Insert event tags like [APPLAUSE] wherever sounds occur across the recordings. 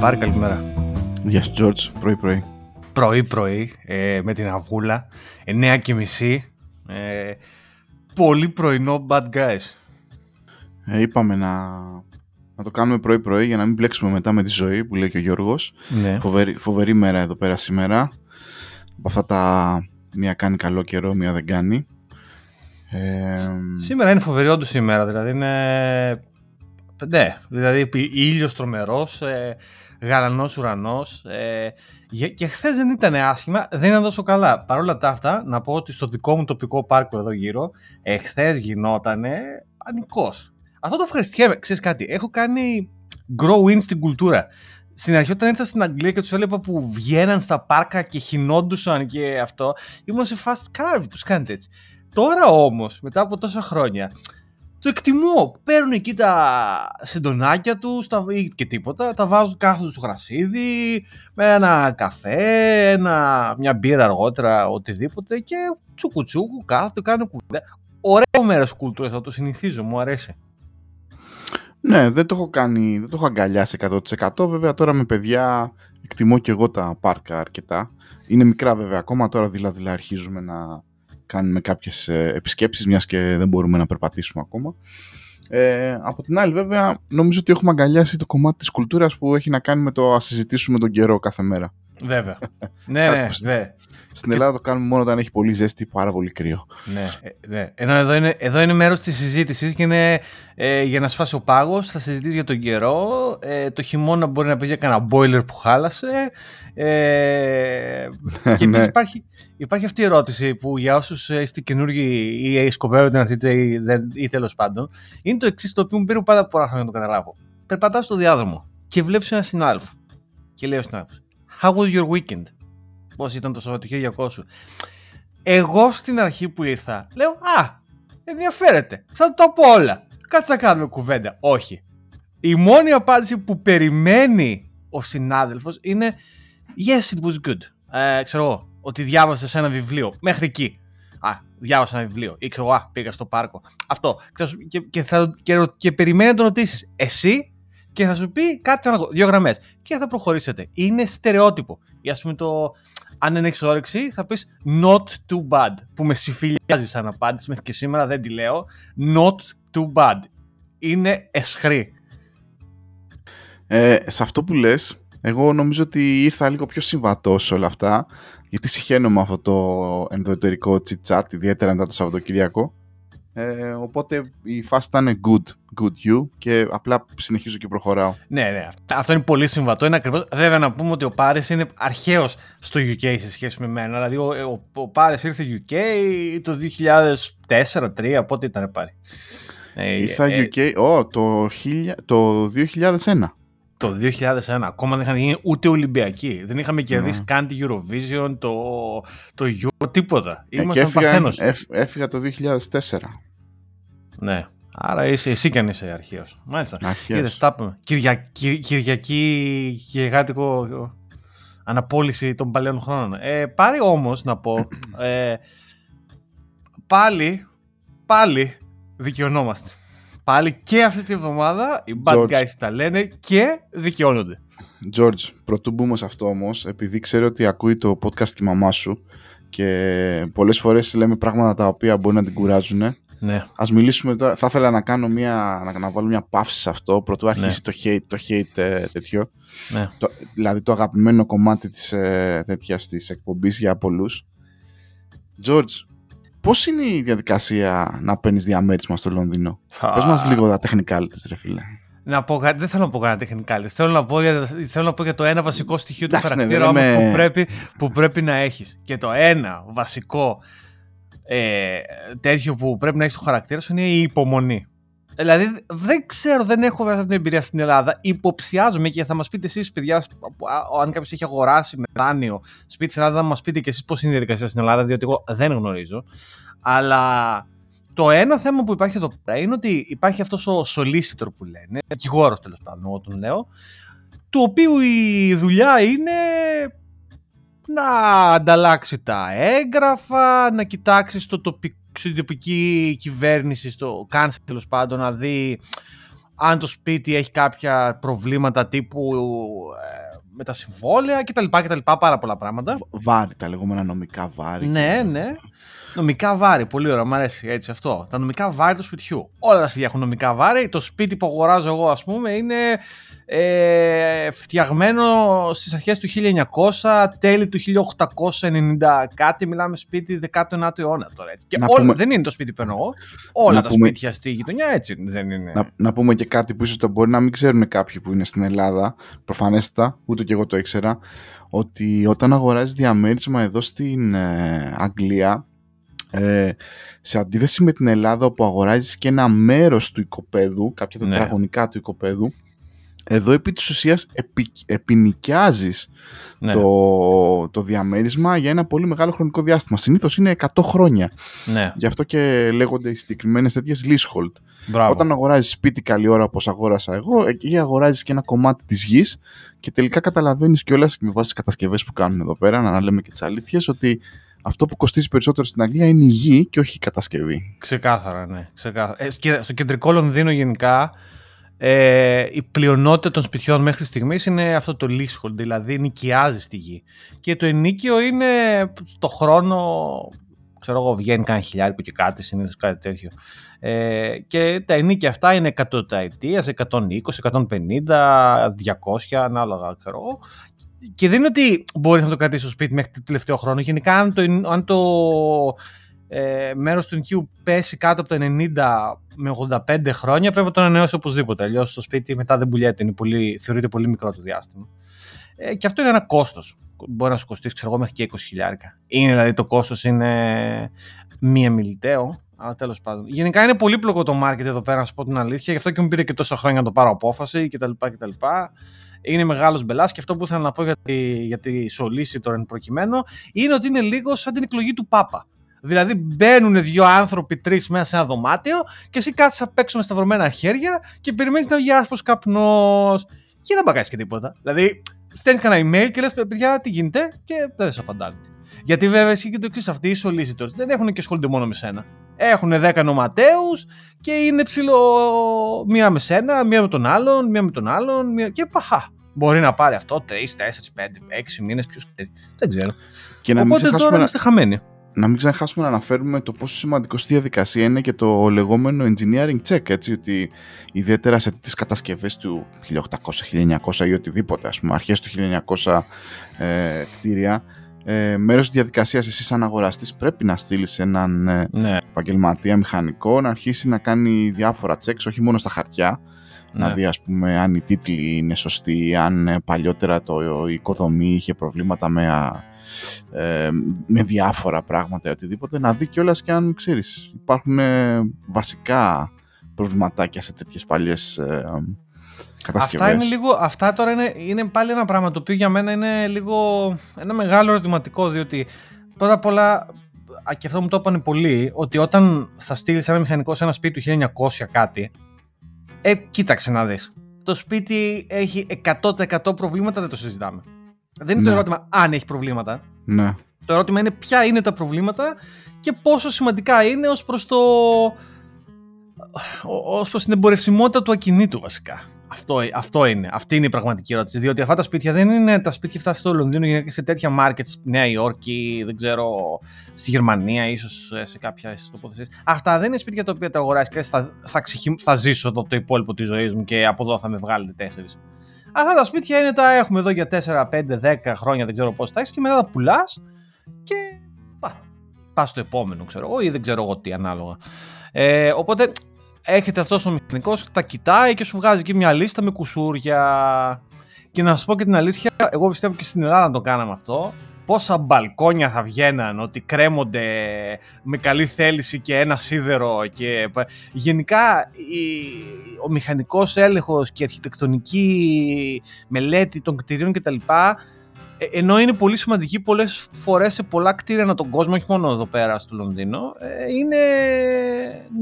Πάρη, καλημέρα. Γεια σου, George. Πρωί-πρωί. Πρωί-πρωί, ε, με την αυγούλα. 9 και μισή. Ε, πολύ πρωινό bad guys. Ε, είπαμε να, να το κάνουμε πρωί-πρωί για να μην μπλέξουμε μετά με τη ζωή που λέει και ο Γιώργος. Ναι. Φοβερή, φοβερή μέρα εδώ πέρα σήμερα. Από αυτά τα μία κάνει καλό καιρό, μία δεν κάνει. Ε, Σήμερα είναι φοβερή όντως η ημέρα, δηλαδή είναι... Ναι, δηλαδή ήλιος τρομερός, ε, γαλανός ουρανός ε, γε- και χθες δεν ήταν άσχημα, δεν ήταν τόσο καλά. Παρ' όλα τα αυτά, να πω ότι στο δικό μου τοπικό πάρκο εδώ γύρω, ε, χθες γινότανε πανικός. Αυτό το ευχαριστιέμαι. Ξέρεις κάτι, έχω κάνει grow in στην κουλτούρα. Στην αρχή όταν ήρθα στην Αγγλία και τους έβλεπα που βγαίναν στα πάρκα και χινόντουσαν και αυτό, ήμουν σε φάση, καλά ρε, πώς κάνετε έτσι. Τώρα όμως, μετά από τόσα χρόνια, το εκτιμώ. Παίρνουν εκεί τα συντονάκια τους ή και τίποτα, τα βάζουν κάθονται στο γρασίδι, με ένα καφέ, ένα, μια μπύρα αργότερα, οτιδήποτε και τσουκουτσούκου κάθονται, κάνουν κουβέντα. Ωραίο μέρος κουλτούρας, θα το συνηθίζω, μου αρέσει. ναι, δεν το έχω κάνει, δεν το έχω αγκαλιάσει 100%. Βέβαια τώρα με παιδιά εκτιμώ και εγώ τα πάρκα αρκετά. Είναι μικρά βέβαια ακόμα, τώρα δηλαδή αρχίζουμε να κάνουμε κάποιες ε, επισκέψεις μιας και δεν μπορούμε να περπατήσουμε ακόμα. Ε, από την άλλη βέβαια νομίζω ότι έχουμε αγκαλιάσει το κομμάτι της κουλτούρας που έχει να κάνει με το να συζητήσουμε τον καιρό κάθε μέρα. Βέβαια. [LAUGHS] ναι, ναι, Κάπως. ναι. Στην Ελλάδα το κάνουμε μόνο όταν έχει πολύ ζέστη ή πάρα πολύ κρύο. Ναι, ε, ναι. Ενώ εδώ είναι, εδώ είναι μέρος της συζήτησης και είναι ε, για να σπάσει ο πάγος, θα συζητήσεις για τον καιρό, ε, το χειμώνα μπορεί να πεις για κανένα boiler που χάλασε ε, [LAUGHS] και Ναι. επίσης υπάρχει, υπάρχει αυτή η ερώτηση που για όσους ε, είστε καινούργοι ή σκοπεύετε να έρθετε ή, δεν- ή τέλος πάντων, είναι το εξής το οποίο μου πήρε πάρα πολλά χρόνια να το καταλάβω. Περπατάω στο διάδρομο και βλέπεις ένα συνάδελφο και λέει ο συνάδελφος How was your weekend? Πώς ήταν το Σαββατοκύριακό σου; Εγώ στην αρχή που ήρθα, λέω Α, ενδιαφέρεται. Θα του τα πω όλα. Κάτσε να κάνουμε κουβέντα. Όχι. Η μόνη απάντηση που περιμένει ο συνάδελφος είναι Yes, it was good. Ε, ξέρω εγώ, ότι διάβασε ένα βιβλίο. Μέχρι εκεί. Α, διάβασα ένα βιβλίο. Ή ξέρω εγώ, α, πήγα στο πάρκο. Αυτό. Και, θα σου- και, και, θα, και, ρω- και περιμένει να τον ρωτήσεις εσύ και θα σου πει κάτι άλλο, δύο γραμμές. Και θα προχωρήσετε. Είναι στερεότυπο. Ή ας πούμε το. Αν δεν έχεις όρεξη, θα πεις not too bad. Που με συμφιλιάζει σαν απάντηση μέχρι και σήμερα δεν τη λέω. Not too bad. Είναι εσχρή. Ε, σε αυτό που λες, εγώ νομίζω ότι ήρθα λίγο πιο συμβατό σε όλα αυτά, γιατί συχαίνω με αυτό το ενδοετερικό chit-chat, ιδιαίτερα μετά το Σαββατοκύριακο. Ε, οπότε η φάση ήταν good, good you και απλά συνεχίζω και προχωράω. Ναι, ναι. Αυτό είναι πολύ συμβατό. Είναι ακριβώς... Βέβαια να πούμε ότι ο Πάρης είναι αρχαίος στο UK σε σχέση με μένα. Δηλαδή ο, ο, ο Πάρης ήρθε UK το 2004-2003, πότε ήταν Πάρη; Ε, Ήρθα ε, UK, ω, το, 1000 το 2001. Το 2001. Ακόμα δεν είχαν γίνει ούτε Ολυμπιακοί. Δεν είχαμε κερδίσει Ναι. καν τη Eurovision, το, το Euro, τίποτα. Ε, και Ήμασταν έφυγα, παθένος. έφ- έφυγα το 2004. Ναι. Άρα είσαι, εσύ κι αν είσαι αρχαίος. Μάλιστα. Αρχαίος. Είδες, τα είπαμε. Κυρια, Κυ- Κυριακή και γάτικο αναπόλυση των παλαιών χρόνων. Ε, πάρει όμως να πω, [CLEARS THROAT] ε, πάλι, πάλι δικαιωνόμαστε. Πάλι και αυτή τη βδομάδα οι bad George. guys τα λένε και δικαιώνονται. George, πρωτού μπούμε σε αυτό όμως, επειδή ξέρω ότι ακούει το podcast και η μαμά σου και πολλές φορές λέμε πράγματα τα οποία μπορεί να την κουράζουν. Ναι. Α μιλήσουμε τώρα. Θα ήθελα να κάνω μια, να, να βάλω μια παύση σε αυτό πρωτού αρχίσει Ναι. το hate, το hate ε, τέτοιο. ναι. Το, δηλαδή το αγαπημένο κομμάτι της, ε, τέτοιας της εκπομπής για πολλούς. George, πώς είναι η διαδικασία να παίρνεις διαμέρισμα στο Λονδίνο; Πες μας λίγο τα τεχνικά της ρε φίλε. Να πω, κάτι- δεν θέλω να πω κανένα τεχνικά. Θέλω να πω για, θέλω να πω για το ένα βασικό στοιχείο του Εντάξει, ναι, χαρακτήρα δεν όμως λέμε- που, πρέπει, που πρέπει να έχεις. Και το ένα βασικό ε, τέτοιο που πρέπει να έχεις στο χαρακτήρα σου είναι η υπομονή. Δηλαδή δεν ξέρω, δεν έχω βέβαια αυτή την εμπειρία στην Ελλάδα. Υποψιάζομαι και θα μας πείτε εσείς, παιδιά, α, αν κάποιος έχει αγοράσει με δάνειο σπίτι στην Ελλάδα, θα μας πείτε και εσείς πώς είναι η διαδικασία στην Ελλάδα, διότι εγώ δεν γνωρίζω. Αλλά το ένα θέμα που υπάρχει εδώ πέρα είναι ότι υπάρχει αυτός ο solicitor που λένε, δικηγόρος τέλος πάντων, εγώ τον λέω, του οποίου η δουλειά είναι να ανταλλάξει τα έγγραφα, να κοιτάξεις στο τοπικό στην τοπική κυβέρνηση, στο council τέλος πάντων, να δει αν το σπίτι έχει κάποια προβλήματα τύπου ε, με τα συμβόλαια κτλ. κτλ πάρα πολλά πράγματα. Βάρη, τα λεγόμενα νομικά βάρη. Ναι, ναι. Νομικά βάρη, πολύ ωραία, μου αρέσει έτσι αυτό. Τα νομικά βάρη του σπιτιού. Όλα τα σπίτια έχουν νομικά βάρη. Το σπίτι που αγοράζω εγώ, ας πούμε, είναι ε, φτιαγμένο στις αρχές του 1900, τέλη του 1890 κάτι, μιλάμε σπίτι 19ου αιώνα τώρα. Έτσι. Και όλα, δεν είναι το σπίτι που εννοώ, όλα τα πούμε... σπίτια στη γειτονιά έτσι δεν είναι. Να, να πούμε και κάτι που ίσως το μπορεί να μην ξέρουν κάποιοι που είναι στην Ελλάδα, προφανέστατα, ούτε και εγώ το ήξερα, ότι όταν αγοράζεις διαμέρισμα εδώ στην ε, Αγγλία, ε, σε αντίθεση με την Ελλάδα όπου αγοράζεις και ένα μέρος του οικοπαίδου, κάποια ναι. τετραγωνικά του οικοπαίδου, εδώ επί της ουσίας επι, ναι. το, το διαμέρισμα για ένα πολύ μεγάλο χρονικό διάστημα. Συνήθως είναι 100 χρόνια. Ναι. Γι' αυτό και λέγονται οι συγκεκριμένες τέτοιες leasehold. Μπράβο. Όταν αγοράζεις σπίτι καλή ώρα όπως αγόρασα εγώ, εκεί αγοράζεις και ένα κομμάτι της γης και τελικά καταλαβαίνεις κιόλας και με βάση τις κατασκευές που κάνουν εδώ πέρα, να λέμε και τις αλήθειες, ότι αυτό που κοστίζει περισσότερο στην Αγγλία είναι η γη και όχι η κατασκευή. Ξεκάθαρα, ναι. Ξεκάθαρα. Ε, και στο κεντρικό Λονδίνο γενικά ε, η πλειονότητα των σπιτιών μέχρι στιγμής είναι αυτό το leasehold, δηλαδή νοικιάζει στη γη. Και το ενίκιο είναι το χρόνο, ξέρω εγώ, βγαίνει κανένα χιλιάρικο και κάτι, συνήθως κάτι τέτοιο. Ε, και τα ενίκια αυτά είναι 100 ετία, 120, 150, 200, ανάλογα, ξέρω εγώ. Και δεν είναι ότι μπορείς να το κρατήσεις στο σπίτι μέχρι το τελευταίο χρόνο. Γενικά, αν το, αν το ε, μέρος του νοικίου πέσει κάτω από τα 90 με 85 χρόνια πρέπει να το ανανεώσει οπωσδήποτε. Αλλιώς το σπίτι μετά δεν πουλιέται, είναι πολύ, θεωρείται πολύ μικρό το διάστημα. Ε, και αυτό είναι ένα κόστος. Μπορεί να σου κοστίσει, ξέρω εγώ, μέχρι και 20 χιλιάρικα. Είναι δηλαδή το κόστος είναι μία μιλητέο. Αλλά τέλος πάντων. Γενικά είναι πολύπλοκο το market εδώ πέρα, να σου πω την αλήθεια. Γι' αυτό και μου πήρε και τόσα χρόνια να το πάρω απόφαση κτλ. κτλ. Είναι μεγάλος μπελάς και αυτό που ήθελα να πω για τη, για τη solicitor εν προκειμένου είναι ότι είναι λίγο σαν την εκλογή του Πάπα. Δηλαδή μπαίνουν δύο άνθρωποι, τρεις μέσα σε ένα δωμάτιο και εσύ κάθεσαι απ' έξω με σταυρωμένα χέρια και περιμένεις να βγει άσπρος καπνός. Και δεν μπαγκάζει και τίποτα. Δηλαδή στέλνεις κανένα email και λες: Παιδιά, τι γίνεται, και δεν σε απαντάνε. Γιατί βέβαια εσύ και το εξή, αυτοί οι solicitors δεν έχουν και ασχολούνται μόνο με σένα. Έχουν 10 νοματέους και είναι ψηλό μία με σένα, μία με τον άλλον, μία με τον άλλον. Μία... Και παχά. Μπορεί να πάρει αυτό 3, 4, 5, 6 μήνες, ποιος Δεν ξέρω. Και να Οπότε τώρα είμαστε χαμένοι να μην ξεχάσουμε να αναφέρουμε το πόσο σημαντικό στη διαδικασία είναι και το λεγόμενο engineering check, έτσι, ότι ιδιαίτερα σε τέτοιες κατασκευές του 1800, 1900 ή οτιδήποτε, ας πούμε, αρχές του 1900 ε, κτίρια, ε, μέρος της διαδικασίας εσύ σαν αγοραστής πρέπει να στείλεις έναν ε, ναι. επαγγελματία μηχανικό να αρχίσει να κάνει διάφορα checks, όχι μόνο στα χαρτιά, ναι. να δει ας πούμε αν οι τίτλοι είναι σωστοί, αν ε, παλιότερα το, η οικοδομή είχε προβλήματα με ε, με διάφορα πράγματα ή οτιδήποτε, να δει κιόλας και αν ξέρεις, υπάρχουν ε, βασικά προβληματάκια σε τέτοιες παλιές ε, κατασκευές. Αυτά, είναι λίγο, αυτά τώρα είναι, είναι πάλι ένα πράγμα το οποίο για μένα είναι λίγο ένα μεγάλο ερωτηματικό, διότι πρώτα απ' όλα και αυτό μου το είπαν πολλοί, ότι όταν θα στείλεις ένα μηχανικό σε ένα σπίτι του 1900 κάτι, ε, κοίταξε να δεις. Το σπίτι έχει 100% προβλήματα, δεν το συζητάμε. Δεν είναι το ναι. ερώτημα αν έχει προβλήματα. Ναι. Το ερώτημα είναι ποια είναι τα προβλήματα και πόσο σημαντικά είναι ως προς το... ως προς την εμπορευσιμότητα του ακινήτου βασικά. Αυτό, αυτό είναι. Αυτή είναι η πραγματική ερώτηση. Διότι αυτά τα σπίτια δεν είναι τα σπίτια αυτά στο Λονδίνο, και σε τέτοια markets, Νέα Υόρκη, δεν ξέρω, στη Γερμανία, ίσως σε κάποια τοποθεσίες. Αυτά δεν είναι σπίτια τα οποία τα αγοράζεις και θα, θα, θα ζήσω εδώ το υπόλοιπο της ζωής μου και από εδώ θα με βγάλετε τέσσερις. Αυτά τα σπίτια είναι τα έχουμε εδώ για 4, 5, 10 χρόνια, δεν ξέρω πώς τα έχεις και μετά τα πουλάς και πας στο επόμενο, ξέρω εγώ, ή δεν ξέρω εγώ τι ανάλογα. Ε, οπότε έχετε αυτός ο μηχανικός, τα κοιτάει και σου βγάζει και μια λίστα με κουσούρια. Και να σα πω και την αλήθεια, εγώ πιστεύω και στην Ελλάδα το κάναμε αυτό πόσα μπαλκόνια θα βγαίναν, ότι κρέμονται με καλή θέληση και ένα σίδερο και γενικά ο μηχανικός έλεγχος και η αρχιτεκτονική μελέτη των κτηρίων κτλ. Ε, ενώ είναι πολύ σημαντική πολλές φορές σε πολλά κτίρια ανά τον κόσμο, όχι μόνο εδώ πέρα στο Λονδίνο, ε, είναι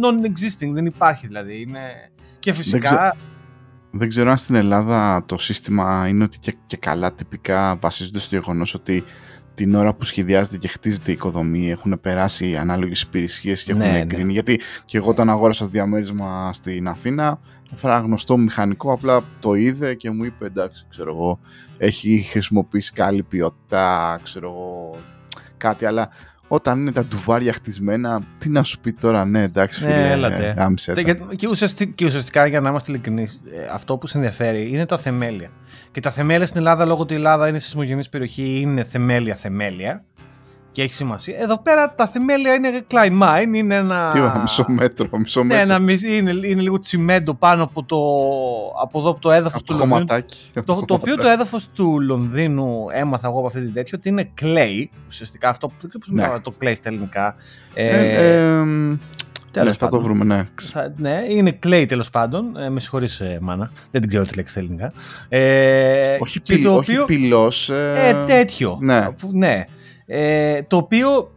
non-existing, δεν υπάρχει δηλαδή. Είναι... Και φυσικά... Δεν, ξέρω αν στην Ελλάδα το σύστημα είναι ότι και, και καλά τυπικά βασίζονται στο γεγονός ότι την ώρα που σχεδιάζεται και χτίζεται η οικοδομή έχουν περάσει ανάλογες υπηρεσίες και έχουν ναι, ναι. εγκρίνει. Ναι. Γιατί και εγώ όταν αγόρασα το διαμέρισμα στην Αθήνα έφερα γνωστό μηχανικό, απλά το είδε και μου είπε εντάξει, ξέρω εγώ, έχει χρησιμοποιήσει καλή ποιότητα, ξέρω εγώ, κάτι, αλλά όταν είναι τα ντουβάρια χτισμένα, τι να σου πει τώρα, ναι, εντάξει, Ναι, φίλε, έλατε. γάμισε τα. Και, και, ουσιαστικά, και ουσιαστικά, για να είμαστε ειλικρινείς, αυτό που σε ενδιαφέρει είναι τα θεμέλια. Και τα θεμέλια στην Ελλάδα, λόγω ότι η Ελλάδα είναι σεισμογενής περιοχή, είναι θεμέλια-θεμέλια. Και έχει σημασία. Εδώ πέρα τα θεμέλια είναι Klein Mine, είναι ένα. Τι είπα, μισό μέτρο, μισό Ναι, μέτρο. ένα, μισ- είναι, είναι λίγο τσιμέντο πάνω από, το, από εδώ από το έδαφος Από του το Λονδίνου. χωματάκι. Το, το οποίο το έδαφος του Λονδίνου έμαθα εγώ από αυτή την τέτοια ότι είναι clay. Ουσιαστικά αυτό. Δεν ξέρω πώς Ναι. μιλάω το clay στα ελληνικά. Ε, Ε, ε, μ, τέλος ναι, θα το πάντων. βρούμε, ναι. Θα- ναι, είναι clay τέλος πάντων. Ε, με συγχωρείς, μάνα. Δεν την ξέρω τη λέξη στα ελληνικά. Ε, όχι και πυλ, το όχι οποίο- πυλός, ε, Ε, τέτοιο. ναι. Αφού- ναι. Ε, το οποίο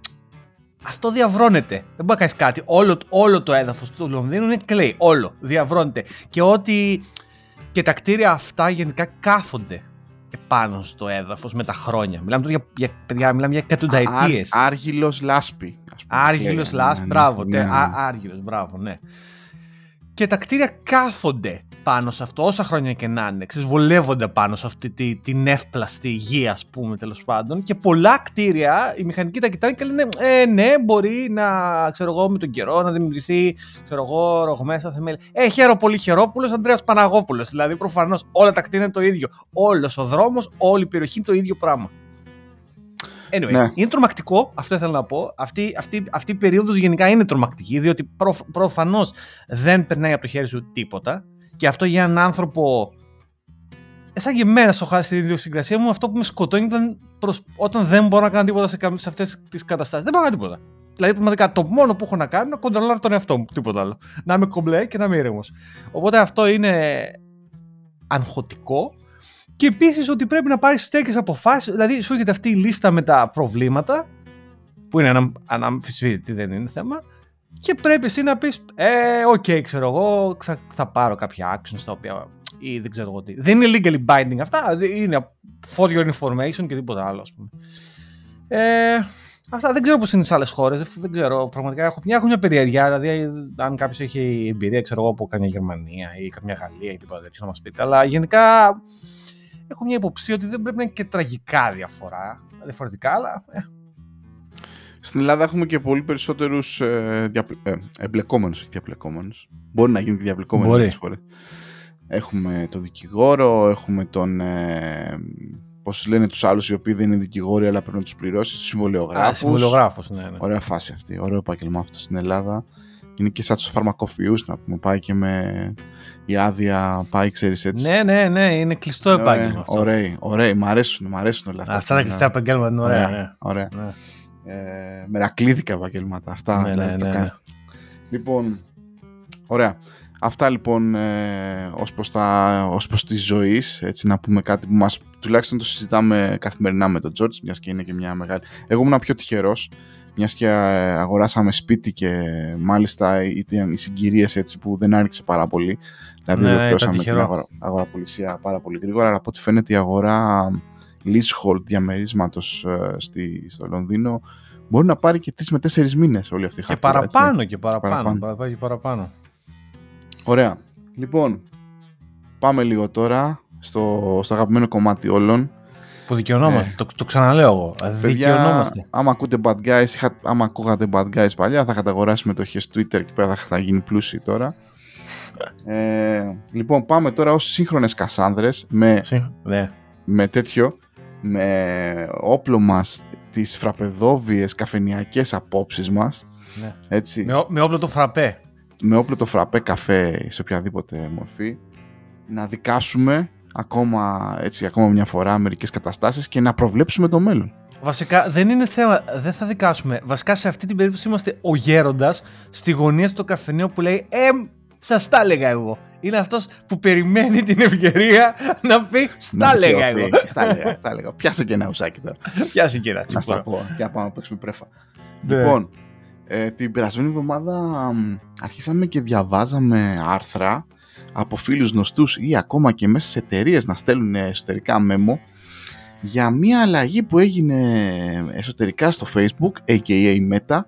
αυτό διαβρώνεται. Δεν μπορεί να κάνεις κάτι. Όλο, όλο το έδαφος του Λονδίνου είναι clay. Όλο. Διαβρώνεται. Και ότι. Και τα κτίρια αυτά γενικά κάθονται επάνω στο έδαφος με τα χρόνια. Μιλάμε τώρα για, για, παιδιά, μιλάμε για εκατονταετίες. Άρ- Άργυλος λάσπη. ας πούμε. Άργυλος Ναι, λάσπη, ναι, μπράβο. ναι, τε- ναι. α- Άργυλος, μπράβο, ναι. Και τα κτίρια κάθονται πάνω σε αυτό, όσα χρόνια και να είναι. Ξέρεις, βολεύονται πάνω σε αυτή τη, την εύπλαστη υγεία, ας πούμε, τέλος πάντων. Και πολλά κτίρια, οι μηχανικοί τα κοιτάνε και λένε, ε, ναι, μπορεί να, ξέρω εγώ, με τον καιρό να δημιουργηθεί, ξέρω εγώ, ρογμέ στα θεμέλια. Ε, χαίρο πολύ Χερόπουλος, Αντρέα Παναγόπουλος. Δηλαδή, προφανώς όλα τα κτίρια είναι το ίδιο. Όλος ο δρόμος, όλη η περιοχή είναι το ίδιο πράγμα. Anyway, Ναι. είναι τρομακτικό, αυτό ήθελα να πω. Αυτή, αυτή, αυτή η περίοδος γενικά είναι τρομακτική, διότι προ, προφανώς δεν περνάει από το χέρι σου τίποτα. Και αυτό για έναν άνθρωπο, ε, σαν και εμένα στο χάρη στην ιδιοσυγκρασία μου, αυτό που με σκοτώνει ήταν προς, όταν δεν μπορώ να κάνω τίποτα σε, καμ- σε αυτές τις καταστάσεις. Δεν μπορώ να κάνω τίποτα. Δηλαδή, πραγματικά το μόνο που έχω να κάνω είναι να κοντρολάρω τον εαυτό μου, τίποτα άλλο. Να είμαι κομπλέ και να είμαι ήρεμος. Οπότε αυτό είναι αγχωτικό. Και επίσης ότι πρέπει να πάρεις στέκες αποφάσεις. Δηλαδή, σου έρχεται αυτή η λίστα με τα προβλήματα, που είναι ανα, αναμφισβήτητη, δεν είναι θέμα. Και πρέπει εσύ να πεις: Ε, οκ, ξέρω εγώ, θα, θα πάρω κάποια actions τα οποία. ή δεν ξέρω εγώ τι. Δεν είναι legally binding αυτά. δεν- Είναι for your information και τίποτα άλλο, ας πούμε. Ε, αυτά δεν ξέρω πώς είναι σε άλλες χώρες. Δεν, δεν ξέρω. Πραγματικά έχω μια, έχω μια περιέργεια. Δηλαδή, αν κάποιος έχει εμπειρία, ξέρω εγώ, από καμιά Γερμανία ή καμιά Γαλλία ή τίποτα τέτοιο, να μας πείτε. Αλλά γενικά έχω μια υποψία ότι δεν πρέπει να είναι και τραγικά διαφορά. Διαφορετικά, αλλά. Ε, Στην Ελλάδα έχουμε και πολύ περισσότερους ε, διαπλε... ε, εμπλεκόμενους, όχι διαπλεκόμενους. Μπορεί να γίνει και διαπλεκόμενο Μπορεί. πολλέ φορές. Έχουμε τον δικηγόρο, έχουμε τον. Ε, Πώς λένε τους άλλους οι οποίοι δεν είναι δικηγόροι, αλλά πρέπει να τους πληρώσεις, τους α, συμβολιογράφους. συμβολογράφο, ναι, ναι. Ωραία φάση αυτή. Ωραίο επάγγελμα αυτό στην Ελλάδα. Είναι και σαν τους φαρμακοποιούς να πούμε. Πάει και με η άδεια, πάει, ξέρεις έτσι. Ναι, ναι, ναι, είναι κλειστό Ναι, επάγγελμα αυτό. Ωραίοι, ωραίοι. Μ' αρέσουν, μ' αρέσουν όλα αυτά. Αυτά τα Ναι. κλειστά επαγγέλματα είναι ωραία. ναι. ωραία. Ναι. Ε, μερακλίδικα επαγγέλματα αυτά. Ναι, δηλαδή, ναι, το ναι, κάνεις. ναι. Λοιπόν, ωραία. Αυτά λοιπόν ε, ως, προς τα, ως προς τη ζωή, έτσι να πούμε κάτι που μας τουλάχιστον το συζητάμε καθημερινά με τον George, μιας και είναι και μια μεγάλη... Εγώ ήμουν πιο τυχερός, μιας και ε, αγοράσαμε σπίτι και μάλιστα ήταν οι συγκυρίες έτσι που δεν άρχισε πάρα πολύ. Δηλαδή Ναι, ναι, ολοκληρώσαμε ήταν την τυχερό. αγορα, αγοραπολισία πάρα πολύ γρήγορα, αλλά από ό,τι φαίνεται η αγορά leasehold διαμερίσματος ε, στη, στο Λονδίνο μπορεί να πάρει και τρεις με τέσσερις μήνες όλη αυτή η Και χαρτούρα, έτσι. παραπάνω και παραπάνω. Παραπάνω. παραπάνω. Και παραπάνω. Ωραία. Λοιπόν, πάμε λίγο τώρα στο, στο αγαπημένο κομμάτι όλων. Που δικαιωνόμαστε. Ναι. Το, το ξαναλέω εγώ. Δικαιωνόμαστε. άμα ακούτε bad guys, είχα, άμα ακούγατε bad guys παλιά, θα είχατε αγοράσει μετοχές Twitter και πέρα θα, θα γίνει πλούσιοι τώρα. ε, λοιπόν, πάμε τώρα ως σύγχρονες κασάνδρες με, Συ- Ναι. με τέτοιο, με όπλο μας τις φραπεδόβιες καφενιακές απόψεις μας. ναι. Έτσι. Με, ό- με όπλο το φραπέ. με όπλο το φραπέ καφέ σε οποιαδήποτε μορφή να δικάσουμε ακόμα, έτσι, ακόμα μια φορά μερικές καταστάσεις και να προβλέψουμε το μέλλον. Βασικά δεν είναι θέμα, δεν θα δικάσουμε. Βασικά σε αυτή την περίπτωση είμαστε ο γέροντας στη γωνία στο καφενείο που λέει Ε, σας τα έλεγα εγώ. Είναι αυτός που περιμένει την ευκαιρία να πει Στα έλεγα αυτή, εγώ. Στα έλεγα, στα έλεγα. Πιάσε και ένα ουσάκι τώρα. Πιάσει και ένα να στα τσίπουρα. πω και να πάμε να παίξουμε πρέφα. Ναι. Λοιπόν, ε, την περασμένη εβδομάδα μ, αρχίσαμε και διαβάζαμε άρθρα από φίλους γνωστούς ή ακόμα και μέσα σε εταιρείες να στέλνουν εσωτερικά μέμο για μια αλλαγή που έγινε εσωτερικά στο Facebook, a.k.a. Meta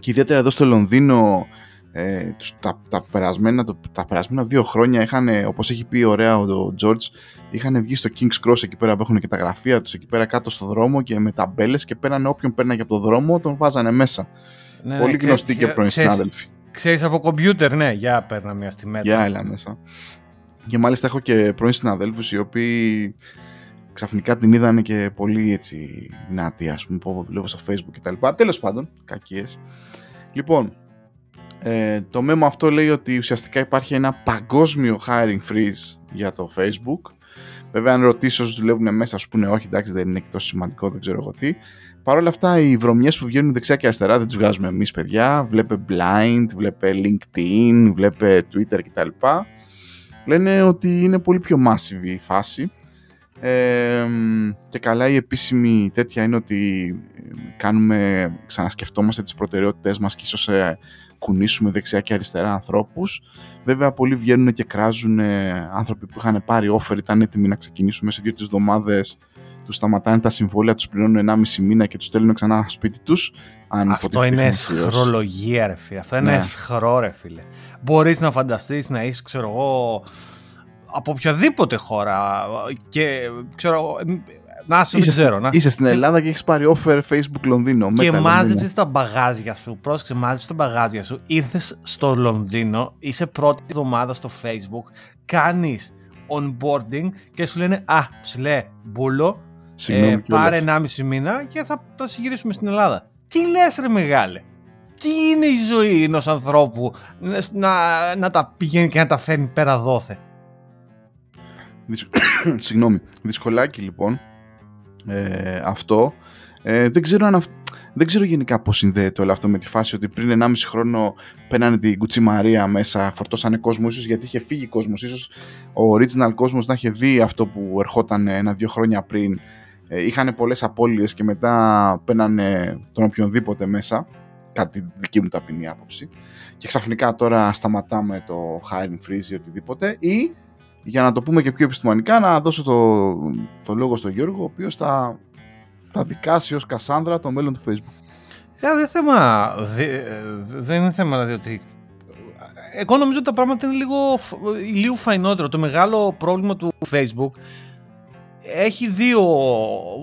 και ιδιαίτερα εδώ στο Λονδίνο ε, τα, τα, περασμένα, τα περασμένα δύο χρόνια είχαν, όπως έχει πει ωραία ο George, είχαν βγει στο King's Cross εκεί πέρα που έχουν και τα γραφεία τους εκεί πέρα κάτω στο δρόμο και με ταμπέλες και πέρανε όποιον πέρναγε από το δρόμο τον βάζανε μέσα. Ναι, Πολύ γνωστοί και πρώην συνάδελφοι. Ξέρεις από κομπιούτερ, ναι, για παίρνα μια στη μέτρα. Για έλα μέσα. Και μάλιστα έχω και πρώην συναδέλφους οι οποίοι ξαφνικά την είδανε και πολύ έτσι δυνατή, ας πούμε, που δουλεύω στο facebook κτλ. Τέλος πάντων, κακίες. Λοιπόν, ε, το μέμο αυτό λέει ότι ουσιαστικά υπάρχει ένα παγκόσμιο hiring freeze για το Facebook. Βέβαια, αν ρωτήσω όσους δουλεύουν μέσα, σου πούνε όχι, εντάξει, δεν είναι και τόσο σημαντικό, δεν ξέρω εγώ τι. Παρ' όλα αυτά, οι βρωμιές που βγαίνουν δεξιά και αριστερά δεν τι βγάζουμε εμείς, παιδιά. Βλέπε Blind, βλέπε LinkedIn, βλέπε Twitter κτλ. Λένε ότι είναι πολύ πιο massive η φάση. Ε, και καλά η επίσημη τέτοια είναι ότι κάνουμε, ξανασκεφτόμαστε τις προτεραιότητες μας και ίσως ε, κουνήσουμε δεξιά και αριστερά ανθρώπους. Βέβαια πολλοί βγαίνουν και κράζουν άνθρωποι που είχαν πάρει offer, ήταν έτοιμοι να ξεκινήσουν μέσα σε δύο-τρεις εβδομάδες τους σταματάνε τα συμβόλαια, τους πληρώνουν 1,5 μήνα και τους στέλνουν ξανά σπίτι τους. Αυτό είναι σχρολογία, ρε φίλε. Αυτό είναι ναι. σχρό, ρε φίλε. Μπορείς να φανταστείς να είσαι, ξέρω εγώ, από οποιαδήποτε χώρα και ξέρω να σου είσαι, ξέρω. Να. Είσαι στην Ελλάδα και έχεις πάρει offer Facebook Λονδίνο. Και μάζεψες τα μπαγάζια σου. Πρόσεξε, μάζεψες τα μπαγάζια σου. Ήρθες στο Λονδίνο, είσαι πρώτη εβδομάδα στο Facebook, κάνεις onboarding και σου λένε Α, ψηλέ, μπούλο, ε, πάρε 1,5 μήνα και θα τα συγγυρίσουμε στην Ελλάδα. Τι λες ρε μεγάλε; Τι είναι η ζωή ενός ανθρώπου να, να τα πηγαίνει και να τα φέρνει πέρα δόθε; [COUGHS] Συγγνώμη. Δυσκολάκι λοιπόν ε, αυτό. Ε, δεν, ξέρω αν δεν ξέρω γενικά πώς συνδέεται όλο αυτό με τη φάση ότι πριν 1,5 χρόνο πένανε την Κουτσί Μαρία μέσα, φορτώσανε κόσμο ίσως γιατί είχε φύγει κόσμος. Ίσως ο original κόσμος να είχε δει αυτό που ερχόταν ένα-δύο χρόνια πριν. Ε, είχαν πολλές απώλειες και μετά πένανε τον οποιονδήποτε μέσα. Κάτι δική μου ταπεινή άποψη. Και ξαφνικά τώρα σταματάμε το hiring freeze ή οτιδήποτε. Ή για να το πούμε και πιο επιστημονικά, να δώσω το, το λόγο στον Γιώργο, ο οποίος θα, θα δικάσει ως Κασάνδρα το μέλλον του Facebook. Ε, δεν, θέμα, δεν είναι θέμα δηλαδή ότι... Εγώ νομίζω ότι τα πράγματα είναι λίγο, λίγο φαϊνότερο. Το μεγάλο πρόβλημα του Facebook έχει δύο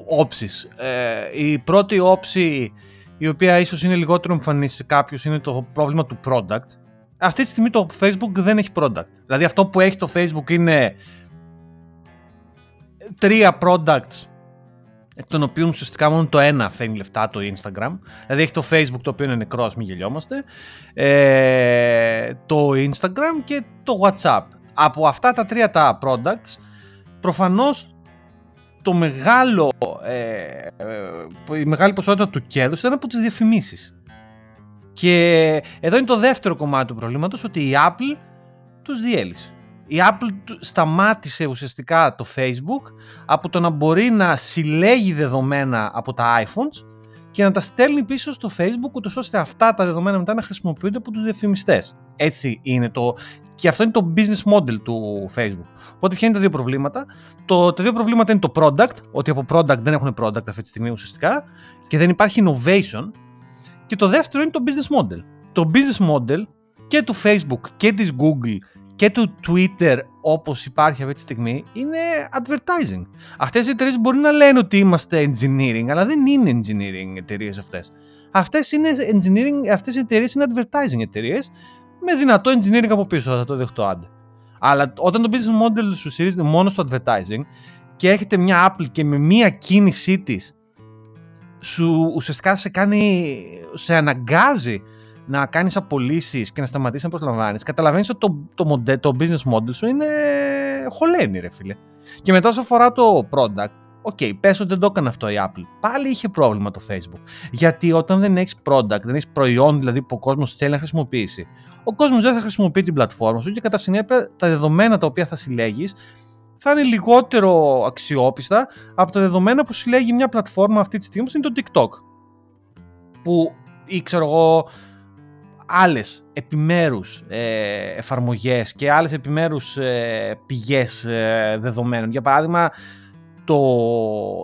όψεις. Ε, η πρώτη όψη, η οποία ίσως είναι λιγότερο εμφανής σε κάποιους, είναι το πρόβλημα του product αυτή τη στιγμή το Facebook δεν έχει product. Δηλαδή αυτό που έχει το Facebook είναι τρία products εκ των οποίων ουσιαστικά μόνο το ένα φέρνει λεφτά, το Instagram. Δηλαδή έχει το Facebook το οποίο είναι νεκρός, μην γελιόμαστε, ε, το Instagram και το WhatsApp. Από αυτά τα τρία τα products, προφανώς το μεγάλο, ε, ε, η μεγάλη ποσότητα του κέρδους ήταν από τις διαφημίσεις. Και εδώ είναι το δεύτερο κομμάτι του προβλήματος, ότι η Apple τους διέλυσε. Η Apple σταμάτησε ουσιαστικά το Facebook από το να μπορεί να συλλέγει δεδομένα από τα iPhones και να τα στέλνει πίσω στο Facebook ούτως ώστε αυτά τα δεδομένα μετά να χρησιμοποιούνται από τους διαφημιστές. Έτσι είναι το... Και αυτό είναι το business model του Facebook. Οπότε ποια είναι τα δύο προβλήματα; Το, τα δύο προβλήματα είναι το product, ότι από product δεν έχουν product αυτή τη στιγμή ουσιαστικά και δεν υπάρχει innovation και το δεύτερο είναι το business model. Το business model και του Facebook και της Google και του Twitter όπως υπάρχει αυτή τη στιγμή είναι advertising. Αυτές οι εταιρείες μπορεί να λένε ότι είμαστε engineering, αλλά δεν είναι engineering εταιρείες αυτές. Αυτές, είναι engineering, αυτές οι εταιρείες είναι advertising εταιρείες με δυνατό engineering από πίσω, θα το δεχτώ άντε. Αλλά όταν το business model σου στηρίζεται μόνο στο advertising και έχετε μια Apple και με μια κίνησή της σου ουσιαστικά σε κάνει, σε αναγκάζει να κάνεις απολύσεις και να σταματήσεις να προσλαμβάνεις, καταλαβαίνεις ότι το, το, το business model σου είναι χωλένει, ρε φίλε. Και μετά, όσο αφορά το product, OK, okay, πες ότι δεν το έκανε αυτό η Apple. Πάλι είχε πρόβλημα το Facebook. Γιατί όταν δεν έχεις product, δεν έχεις προϊόν δηλαδή που ο κόσμος θέλει να χρησιμοποιήσει, ο κόσμος δεν θα χρησιμοποιεί την πλατφόρμα σου και κατά συνέπεια τα δεδομένα τα οποία θα συλλέγεις θα είναι λιγότερο αξιόπιστα από τα δεδομένα που συλλέγει μια πλατφόρμα αυτή τη στιγμή που είναι το TikTok. Που ή ξέρω εγώ άλλες επιμέρους ε, εφαρμογές και άλλες επιμέρους ε, πηγές ε, δεδομένων. Για παράδειγμα, το,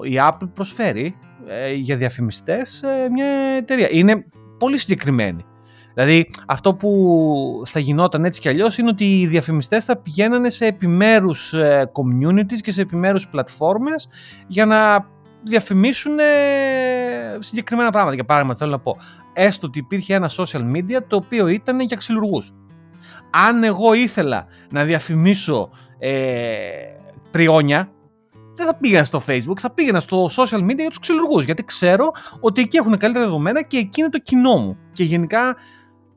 η Apple προσφέρει ε, για διαφημιστές ε, μια εταιρεία. Είναι πολύ συγκεκριμένη. Δηλαδή, αυτό που θα γινόταν έτσι κι αλλιώς είναι ότι οι διαφημιστές θα πηγαίνανε σε επιμέρους ε, communities και σε επιμέρους πλατφόρμες για να διαφημίσουν ε, συγκεκριμένα πράγματα. Για παράδειγμα, θέλω να πω, έστω ότι υπήρχε ένα social media το οποίο ήταν για ξυλουργούς. Αν εγώ ήθελα να διαφημίσω ε, πριόνια, δεν θα πήγαινα στο facebook, θα πήγαινα στο social media για τους ξυλουργούς, γιατί ξέρω ότι εκεί έχουν καλύτερα δεδομένα και εκεί είναι το κοινό μου. Και γενικά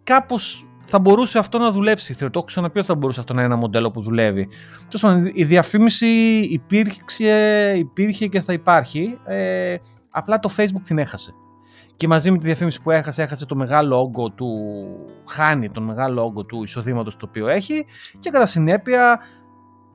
κάπως θα μπορούσε αυτό να δουλέψει. Θεωρώ, το έχω ξαναπεί ότι θα μπορούσε αυτό να είναι ένα μοντέλο που δουλεύει. Τέλος η διαφήμιση υπήρξε, υπήρχε και θα υπάρχει. Ε, απλά το Facebook την έχασε. Και μαζί με τη διαφήμιση που έχασε, έχασε το μεγάλο όγκο του. χάνει τον μεγάλο όγκο του εισοδήματος το οποίο έχει και κατά συνέπεια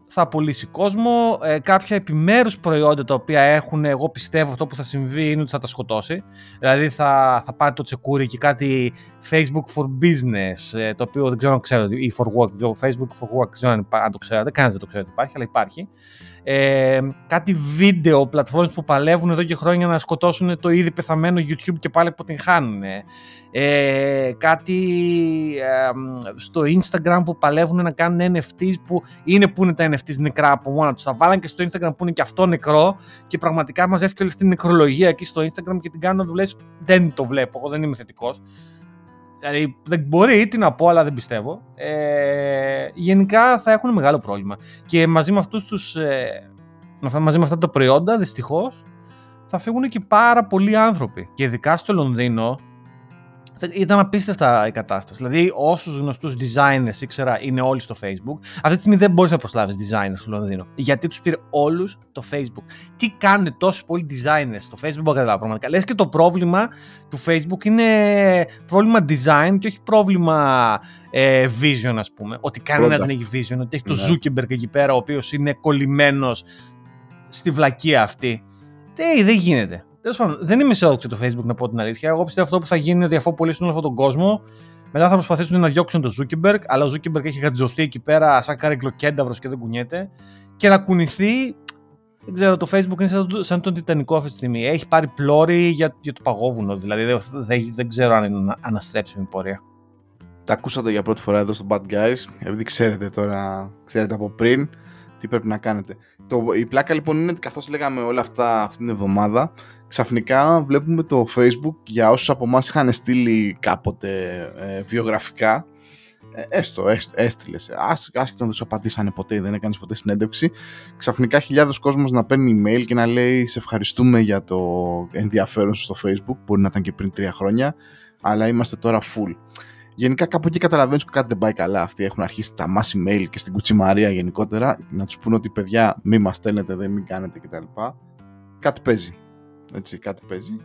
θα απολύσει κόσμο. Ε, κάποια επιμέρους προϊόντα τα οποία έχουν, εγώ πιστεύω αυτό που θα συμβεί είναι ότι θα τα σκοτώσει. Δηλαδή θα, θα πάρει το τσεκούρι και κάτι Facebook for Business, ε, το οποίο δεν ξέρω αν ξέρετε, ή for Work, το Facebook for Work, δεν ξέρω αν το ξέρετε, κανένας δεν το ξέρετε υπάρχει, αλλά υπάρχει. Ε, κάτι βίντεο, πλατφόρμες που παλεύουν εδώ και χρόνια να σκοτώσουν το ήδη πεθαμένο YouTube και πάλι αποτυγχάνουν. Ε, κάτι ε, στο Instagram που παλεύουν να κάνουν NFTs που είναι που είναι τα NFTs νεκρά από μόνα τους. Τα βάλαν και στο Instagram που είναι και αυτό νεκρό και πραγματικά μαζεύει και όλη αυτή την νεκρολογία εκεί στο Instagram και την κάνουν να δουλεύει. Δεν το βλέπω, εγώ δεν είμαι θετικός. Δηλαδή δεν μπορεί, τι να πω, αλλά δεν πιστεύω. Ε, γενικά θα έχουν μεγάλο πρόβλημα. Και μαζί με αυτούς τους, ε, μαζί με αυτά τα προϊόντα, δυστυχώς, θα φύγουν και πάρα πολλοί άνθρωποι. Και ειδικά στο Λονδίνο, ήταν απίστευτα η κατάσταση. Δηλαδή, όσους γνωστούς designers ήξερα είναι όλοι στο Facebook. Αυτή τη στιγμή δεν μπορείς να προσλάβεις designers στο Λονδίνο. Γιατί τους πήρε όλους το Facebook. Τι κάνουν τόσοι πολλοί designers στο Facebook, δεν καταλάβω πραγματικά. Λες και το πρόβλημα του Facebook είναι πρόβλημα design και όχι πρόβλημα ε, vision, ας πούμε. Ότι κανένας δεν έχει vision, ότι έχει το ναι. Zuckerberg εκεί πέρα, ο οποίος είναι κολλημένος στη βλακεία αυτή. Δεν, δεν γίνεται. Τέλος πάντων, δεν είμαι αισιόδοξο το Facebook να πω την αλήθεια. Εγώ πιστεύω αυτό που θα γίνει είναι ότι αφού πωλήσουν όλο αυτόν τον κόσμο, μετά θα προσπαθήσουν να διώξουν τον Zuckerberg, αλλά ο Zuckerberg έχει γατζωθεί εκεί πέρα σαν καρεκλοκένταυρο και δεν κουνιέται. Και να κουνηθεί, δεν ξέρω, το Facebook είναι σαν, σαν τον Τιτανικό αυτή τη στιγμή. Έχει πάρει πλώρη για, για το παγόβουνο, δηλαδή δεν, δεν, δεν ξέρω αν είναι αναστρέψιμη πορεία. Τα ακούσατε για πρώτη φορά εδώ στο Bad Guys, επειδή ξέρετε τώρα, ξέρετε από πριν τι πρέπει να κάνετε. Το, η πλάκα λοιπόν είναι ότι καθώς λέγαμε όλα αυτά αυτή την εβδομάδα, ξαφνικά βλέπουμε το facebook για όσους από εμάς είχαν στείλει κάποτε ε, βιογραφικά ε, έστω, έστειλε. Άσχετο δεν σου απαντήσανε ποτέ, δεν έκανες ποτέ συνέντευξη. Ξαφνικά χιλιάδες κόσμος να παίρνει email και να λέει Σε ευχαριστούμε για το ενδιαφέρον σου στο Facebook. Μπορεί να ήταν και πριν τρία χρόνια, αλλά είμαστε τώρα full. Γενικά κάπου εκεί καταλαβαίνεις ότι κάτι δεν πάει καλά. Αυτοί έχουν αρχίσει τα mass email και στην κουτσιμαρία γενικότερα να τους πούνε ότι παιδιά, μη μας στέλνετε, δεν μην κάνετε κτλ. Κάτι παίζει. Έτσι, κάτι παίζει.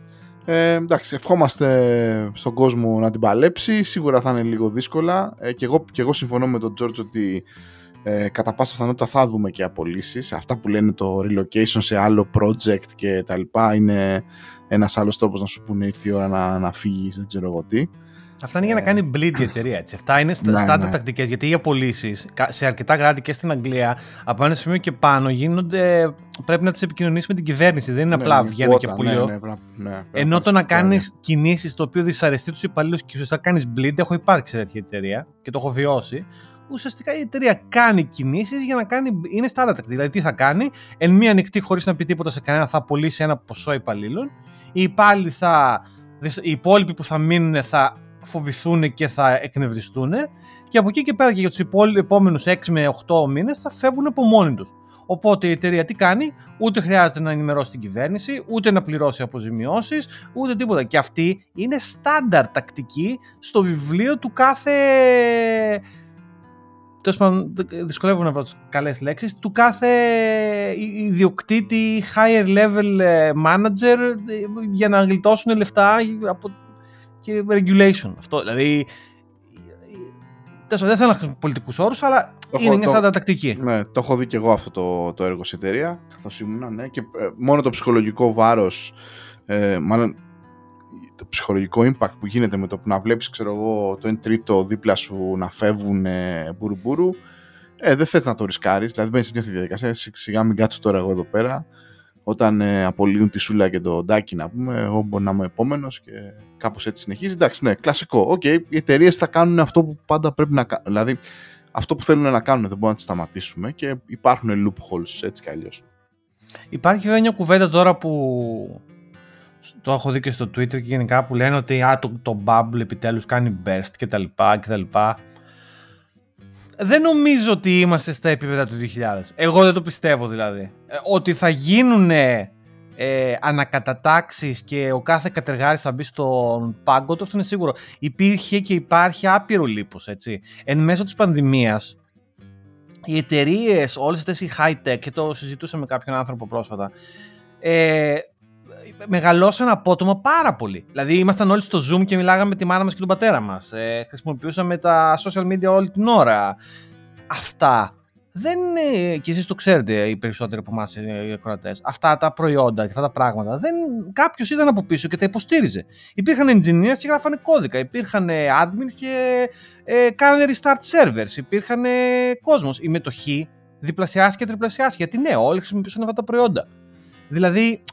Ε, εντάξει, ευχόμαστε στον κόσμο να την παλέψει. Σίγουρα θα είναι λίγο δύσκολα. Ε, και, εγώ, και εγώ συμφωνώ με τον George ότι ε, κατά πάσα πιθανότητα θα δούμε και απολύσεις. Αυτά που λένε το relocation σε άλλο project και τα λοιπά είναι ένας άλλος τρόπος να σου πούνε ήρθε η ώρα να, να φύγεις, δεν ξέρω εγώ τι. Αυτά είναι για να ε. κάνει bleed η εταιρεία. Έτσι. Αυτά είναι στα ναι, ναι. τακτικές. Γιατί οι απολύσεις σε αρκετά κράτη και στην Αγγλία από ένα σημείο και πάνω γίνονται. Πρέπει να τις επικοινωνήσεις με την κυβέρνηση. Δεν είναι ναι, απλά ναι, βγαίνει και πουλίο. Ναι, ναι, ναι, Ενώ το να κάνει κινήσεις το οποίο δυσαρεστεί τους υπαλλήλους και ουσιαστικά κάνεις bleed. Έχω υπάρξει σε τέτοια εταιρεία και το έχω βιώσει. Ουσιαστικά η εταιρεία κάνει κινήσεις για να κάνει. Είναι στα άλλα Δηλαδή, τι θα κάνει, εν μία ανοιχτή χωρίς να πει τίποτα σε κανένα, θα απολύσει ένα ποσό υπαλλήλων. Οι υπάλληλοι θα. Οι υπόλοιποι που θα μείνουν θα φοβηθούν και θα εκνευριστούν και από εκεί και πέρα και για τους επόμενους 6 με 8 μήνες θα φεύγουν από μόνοι τους. Οπότε η εταιρεία τι κάνει, ούτε χρειάζεται να ενημερώσει την κυβέρνηση, ούτε να πληρώσει αποζημιώσεις, ούτε τίποτα. Και αυτή είναι στάνταρ τακτική στο βιβλίο του κάθε. Τέλος πάντων, δυσκολεύω να βρω τις καλές λέξεις. Του κάθε ιδιοκτήτη higher level ε, manager ε, για να γλιτώσουν λεφτά από και regulation. Αυτό, δηλαδή, δεν θέλω να χρησιμοποιήσω πολιτικούς όρους, αλλά το είναι μια σαν τακτική. Ναι, το έχω δει και εγώ αυτό το, το έργο σε εταιρεία, καθώς ήμουν, ναι, και ε, μόνο το ψυχολογικό βάρος, ε, μάλλον το ψυχολογικό impact που γίνεται με το που να βλέπεις, ξέρω εγώ, το 1 τρίτο δίπλα σου να φεύγουν ε, μπουρου ε, δεν θες να το ρισκάρεις, δηλαδή μπαίνεις σε μια αυτή διαδικασία, σιγά μην κάτσω τώρα εγώ εδώ πέρα, όταν ε, απολύουν τη Σούλα και τον Τάκη, να πούμε, εγώ μπορεί να είμαι επόμενος και κάπως έτσι συνεχίζει. Εντάξει, ναι, κλασικό. OK, okay, οι εταιρείες θα κάνουν αυτό που πάντα πρέπει να κάνουν. Δηλαδή, αυτό που θέλουν να κάνουν δεν μπορούμε να τη σταματήσουμε και υπάρχουν loopholes έτσι κι αλλιώς. Υπάρχει βέβαια μια κουβέντα τώρα που το έχω δει και στο Twitter και γενικά που λένε ότι α, το, το bubble επιτέλους κάνει burst και τα Δεν νομίζω ότι είμαστε στα επίπεδα του 2000. Εγώ δεν το πιστεύω δηλαδή. Ε, ότι θα γίνουν ε, ανακατατάξεις και ο κάθε κατεργάρης θα μπει στον πάγκο, το αυτό είναι σίγουρο. Υπήρχε και υπάρχει άπειρο λίπος, έτσι. Εν μέσω της πανδημίας, οι εταιρείες, όλες αυτές οι high-tech, και το συζητούσα με κάποιον άνθρωπο πρόσφατα, ε, μεγαλώσαν απότομα πάρα πολύ. Δηλαδή, ήμασταν όλοι στο Zoom και μιλάγαμε με τη μάνα μας και τον πατέρα μας. Ε, χρησιμοποιούσαμε τα social media όλη την ώρα. Αυτά δεν είναι, και εσείς το ξέρετε οι περισσότεροι από εμάς οι ακροατές, αυτά τα προϊόντα και αυτά τα πράγματα, δεν, κάποιος ήταν από πίσω και τα υποστήριζε. Υπήρχαν engineers και γράφανε κώδικα, υπήρχαν admins και ε, κάνανε restart servers, υπήρχαν ε, κόσμος. Η μετοχή διπλασιάστηκε και τριπλασιάστηκε, γιατί ναι, όλοι χρησιμοποιούσαν αυτά τα προϊόντα. Δηλαδή,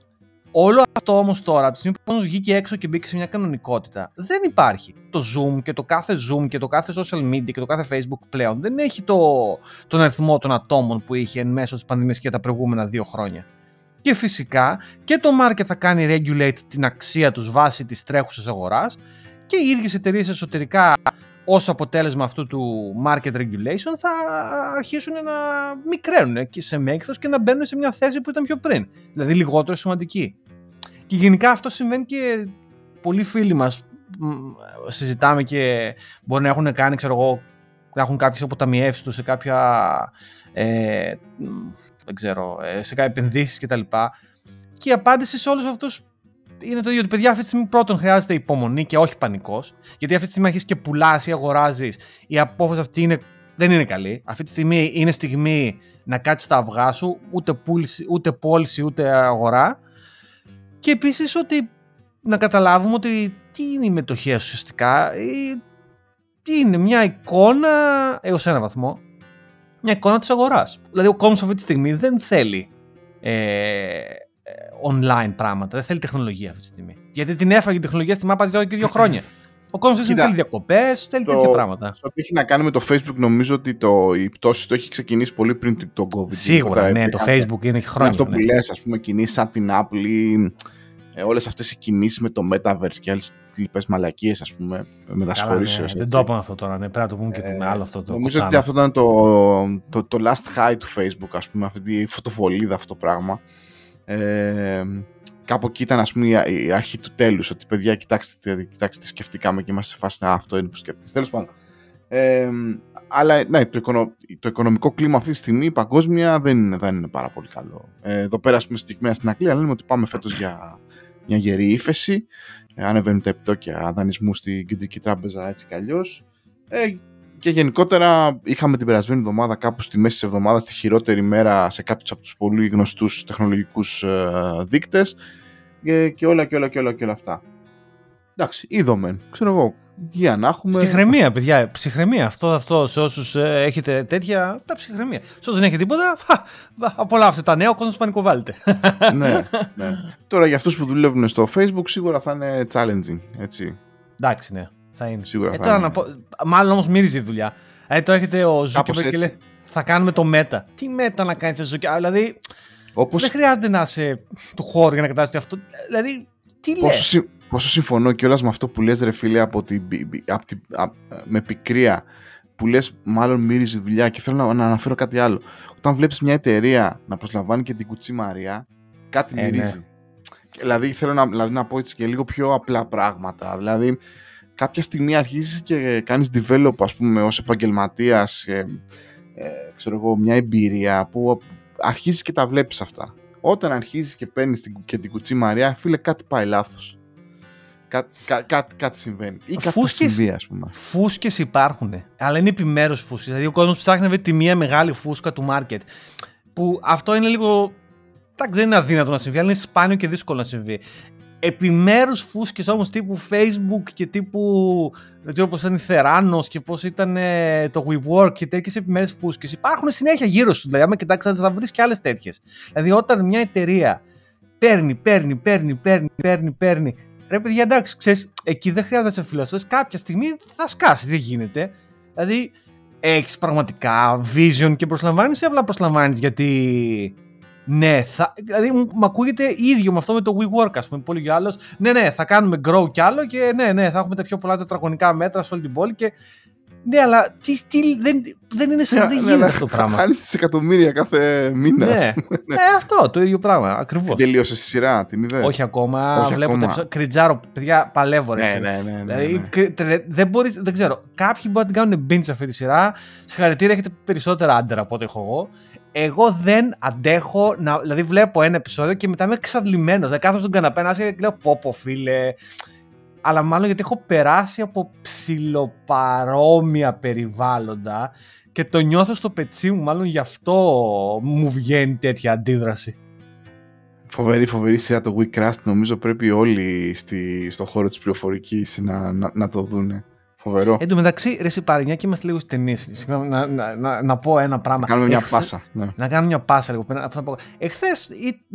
Όλο αυτό όμως τώρα, τη στιγμή που βγήκε έξω και μπήκε σε μια κανονικότητα, δεν υπάρχει. Το Zoom και το κάθε Zoom και το κάθε social media και το κάθε Facebook πλέον δεν έχει το, τον αριθμό των ατόμων που είχε εν μέσω της πανδημίας και τα προηγούμενα δύο χρόνια. Και φυσικά και το market θα κάνει regulate την αξία τους βάσει της τρέχουσας αγοράς και οι ίδιες εταιρείες εσωτερικά ως αποτέλεσμα αυτού του market regulation θα αρχίσουν να μικραίνουν και σε μέγεθος και να μπαίνουν σε μια θέση που ήταν πιο πριν. Δηλαδή λιγότερο σημαντική. Και γενικά αυτό συμβαίνει και πολλοί φίλοι μας συζητάμε και μπορεί να έχουν κάνει, ξέρω εγώ, να έχουν κάποιες αποταμιεύσεις τους σε κάποια, ε, δεν ξέρω, ε, σε κάποια επενδύσεις κτλ. Και, και η απάντηση σε όλους αυτούς είναι το ίδιο ότι παιδιά αυτή τη στιγμή πρώτον χρειάζεται υπομονή και όχι πανικός. Γιατί αυτή τη στιγμή αρχίζεις και πουλάς ή αγοράζεις, η απόφαση αυτή είναι, δεν είναι καλή. Αυτή τη στιγμή είναι στιγμή να κάτσεις τα αυγά σου, ούτε, πούληση, ούτε πώληση ούτε αγορά. Και επίσης ότι να καταλάβουμε ότι τι είναι η μετοχή ουσιαστικά. Είναι μια εικόνα έως ένα βαθμό. Μια εικόνα της αγοράς. Δηλαδή, ο κόσμος αυτή τη στιγμή δεν θέλει ε, online πράγματα. Δεν θέλει τεχνολογία αυτή τη στιγμή. Γιατί την έφαγε η τεχνολογία στη μάπα εδώ και δύο χρόνια. Ο κόσμος δεν θέλει διακοπές, θέλει τέτοια πράγματα. Σε ό,τι έχει να κάνει με το Facebook, νομίζω ότι το, η πτώση το έχει ξεκινήσει πολύ πριν το COVID. Σίγουρα, ναι, το Facebook είναι χρόνια. Αυτό που ναι. λες, ας πούμε, κινήσεις σαν την Apple ή ε, όλες αυτές οι κινήσεις με το Metaverse και άλλες λοιπές μαλακίες, ας πούμε, μετασχωρήσεω. Ναι, δεν το είπαμε αυτό τώρα, ναι, πρέπει να το πούμε και ε, με άλλο αυτό το. Νομίζω ότι αυτό ήταν το, το, το last high του Facebook, ας πούμε, αυτή τη φωτοβολίδα αυτό το πράγμα. Ε, κάπου εκεί ήταν ας πούμε η αρχή του τέλους ότι παιδιά κοιτάξτε, κοιτάξτε τι σκεφτήκαμε και είμαστε σε φάση αυτό είναι που σκέφτεται τέλος πάντων ε, αλλά ναι, το, οικονο, το οικονομικό κλίμα αυτή τη στιγμή παγκόσμια δεν είναι, δεν είναι πάρα πολύ καλό. Ε, εδώ πέρα, πούμε, στιγμία στην Αγγλία λέμε ότι πάμε φέτος για μια γερή ύφεση. Ε, ανεβαίνουν τα επιτόκια δανεισμού στην κεντρική τράπεζα έτσι κι αλλιώς. Ε, και γενικότερα είχαμε την περασμένη εβδομάδα κάπου στη μέση της εβδομάδας τη χειρότερη μέρα σε κάποιους από τους πολύ γνωστούς τεχνολογικούς ε, δείκτες και, και όλα και όλα και όλα και όλα αυτά. Εντάξει, είδαμε, ξέρω εγώ, για να έχουμε... Ψυχραιμία, παιδιά, ψυχραιμία. Αυτό, αυτό σε όσους ε, έχετε τέτοια, τα ψυχραιμία. Σε όσους δεν έχετε τίποτα, απολαύστε τα νέα, ο κόσμος πανικοβάλλεται. [LAUGHS] ναι, ναι. Τώρα για αυτούς που δουλεύουν στο Facebook σίγουρα θα είναι challenging, έτσι. Εντάξει, ναι. Θα είναι. Σίγουρα ε, θα είναι. Να πω, μάλλον όμως μύριζε η δουλειά. Ε, το έχετε ο Ζούκεμπερ και λέει θα κάνουμε το μέτα. Τι μέτα να κάνεις εσύ, Δηλαδή. Όπως... Δεν χρειάζεται να είσαι του χώρου για να κατάσταση αυτό. Δηλαδή, τι πόσο, συ, πόσο συμφωνώ κιόλας με αυτό που λες ρε φίλε από την, από την, με πικρία που λες μάλλον μύριζε δουλειά και θέλω να, να αναφέρω κάτι άλλο. Όταν βλέπεις μια εταιρεία να προσλαμβάνει και την κουτσή Μαρία, κάτι ε, μυρίζει. Ναι. Δηλαδή θέλω να, δηλαδή, να πω έτσι και λίγο πιο απλά πράγματα. Δηλαδή κάποια στιγμή αρχίζεις και κάνεις develop ας πούμε ως επαγγελματίας ε, ε, ξέρω εγώ, μια εμπειρία που αρχίζεις και τα βλέπεις αυτά. Όταν αρχίζεις και παίρνεις την, και την κουτσή Μαριά, φίλε κάτι πάει λάθος. Κά, κά, κάτι, κάτι συμβαίνει. Ή κάτι φούσκες, συμβεί, ας πούμε. Φούσκες υπάρχουν, αλλά είναι επιμέρους φούσκες. Δηλαδή ο κόσμος ψάχνει να βρει τη μία μεγάλη φούσκα του market. Που αυτό είναι λίγο δεν είναι αδύνατο να συμβεί, αλλά είναι σπάνιο και δύσκολο να συμβεί επιμέρους φούσκες όμως τύπου Facebook και τύπου δεν ξέρω πώς ήταν η Θεράνος και πώς ήταν ε, το WeWork και τέτοιες επιμέρους φούσκες υπάρχουν συνέχεια γύρω σου δηλαδή άμα κοιτάξεις θα βρεις και άλλες τέτοιες δηλαδή όταν μια εταιρεία παίρνει, παίρνει, παίρνει, παίρνει, παίρνει, παίρνει. Ρε παιδιά, εντάξει, ξέρεις, εκεί δεν χρειάζεται να σε φιλοσοφείς, κάποια στιγμή θα σκάσεις, δεν γίνεται. Δηλαδή, έχεις πραγματικά vision και προσλαμβάνεις ή απλά προσλαμβάνεις γιατί ναι, θα, δηλαδή μου ακούγεται ίδιο με αυτό με το WeWork, ας πούμε. Πολύ άλλος. Ναι, ναι, θα κάνουμε grow κι άλλο και ναι, ναι, θα έχουμε τα πιο πολλά τετραγωνικά μέτρα σε όλη την πόλη και ναι, αλλά τι στυλ, δεν, δεν είναι σαν δεν γίνεται αυτό το πράγμα. Χάνεις εκατομμύρια κάθε μήνα. Ναι, [LAUGHS] ναι. αυτό το ίδιο πράγμα. Ακριβώς. Τελείωσε τη σειρά, την ιδέα. Όχι ακόμα. Όχι βλέπω ακόμα. Κριτζάρο, παιδιά, παλεύω. Ναι, ναι, ναι, ναι, δηλαδή, ναι. δεν, μπορείς, δεν ξέρω. Κάποιοι μπορεί να την κάνουν binge αυτή τη σειρά. Συγχαρητήρια, έχετε περισσότερα άντερα από ό,τι έχω εγώ. Εγώ δεν αντέχω να. Δηλαδή, βλέπω ένα επεισόδιο και μετά είμαι εξαντλημένος. Δεν κάθομαι στον καναπέ και λέω πω, πω φίλε αλλά μάλλον γιατί έχω περάσει από ψιλοπαρόμοια περιβάλλοντα και το νιώθω στο πετσί μου, μάλλον γι' αυτό μου βγαίνει τέτοια αντίδραση. Φοβερή, φοβερή σειρά το WeCrust. Νομίζω πρέπει όλοι στη, στο χώρο της πληροφορικής να, να, να το δούνε. Φοβερό. Εν τω μεταξύ, ρε Σιπαρινιά και είμαστε λίγο στι ταινίε. Να, να, να, να, πω ένα πράγμα. Να κάνουμε μια πάσα. Ναι. Να κάνουμε μια πάσα λίγο. Εχθές,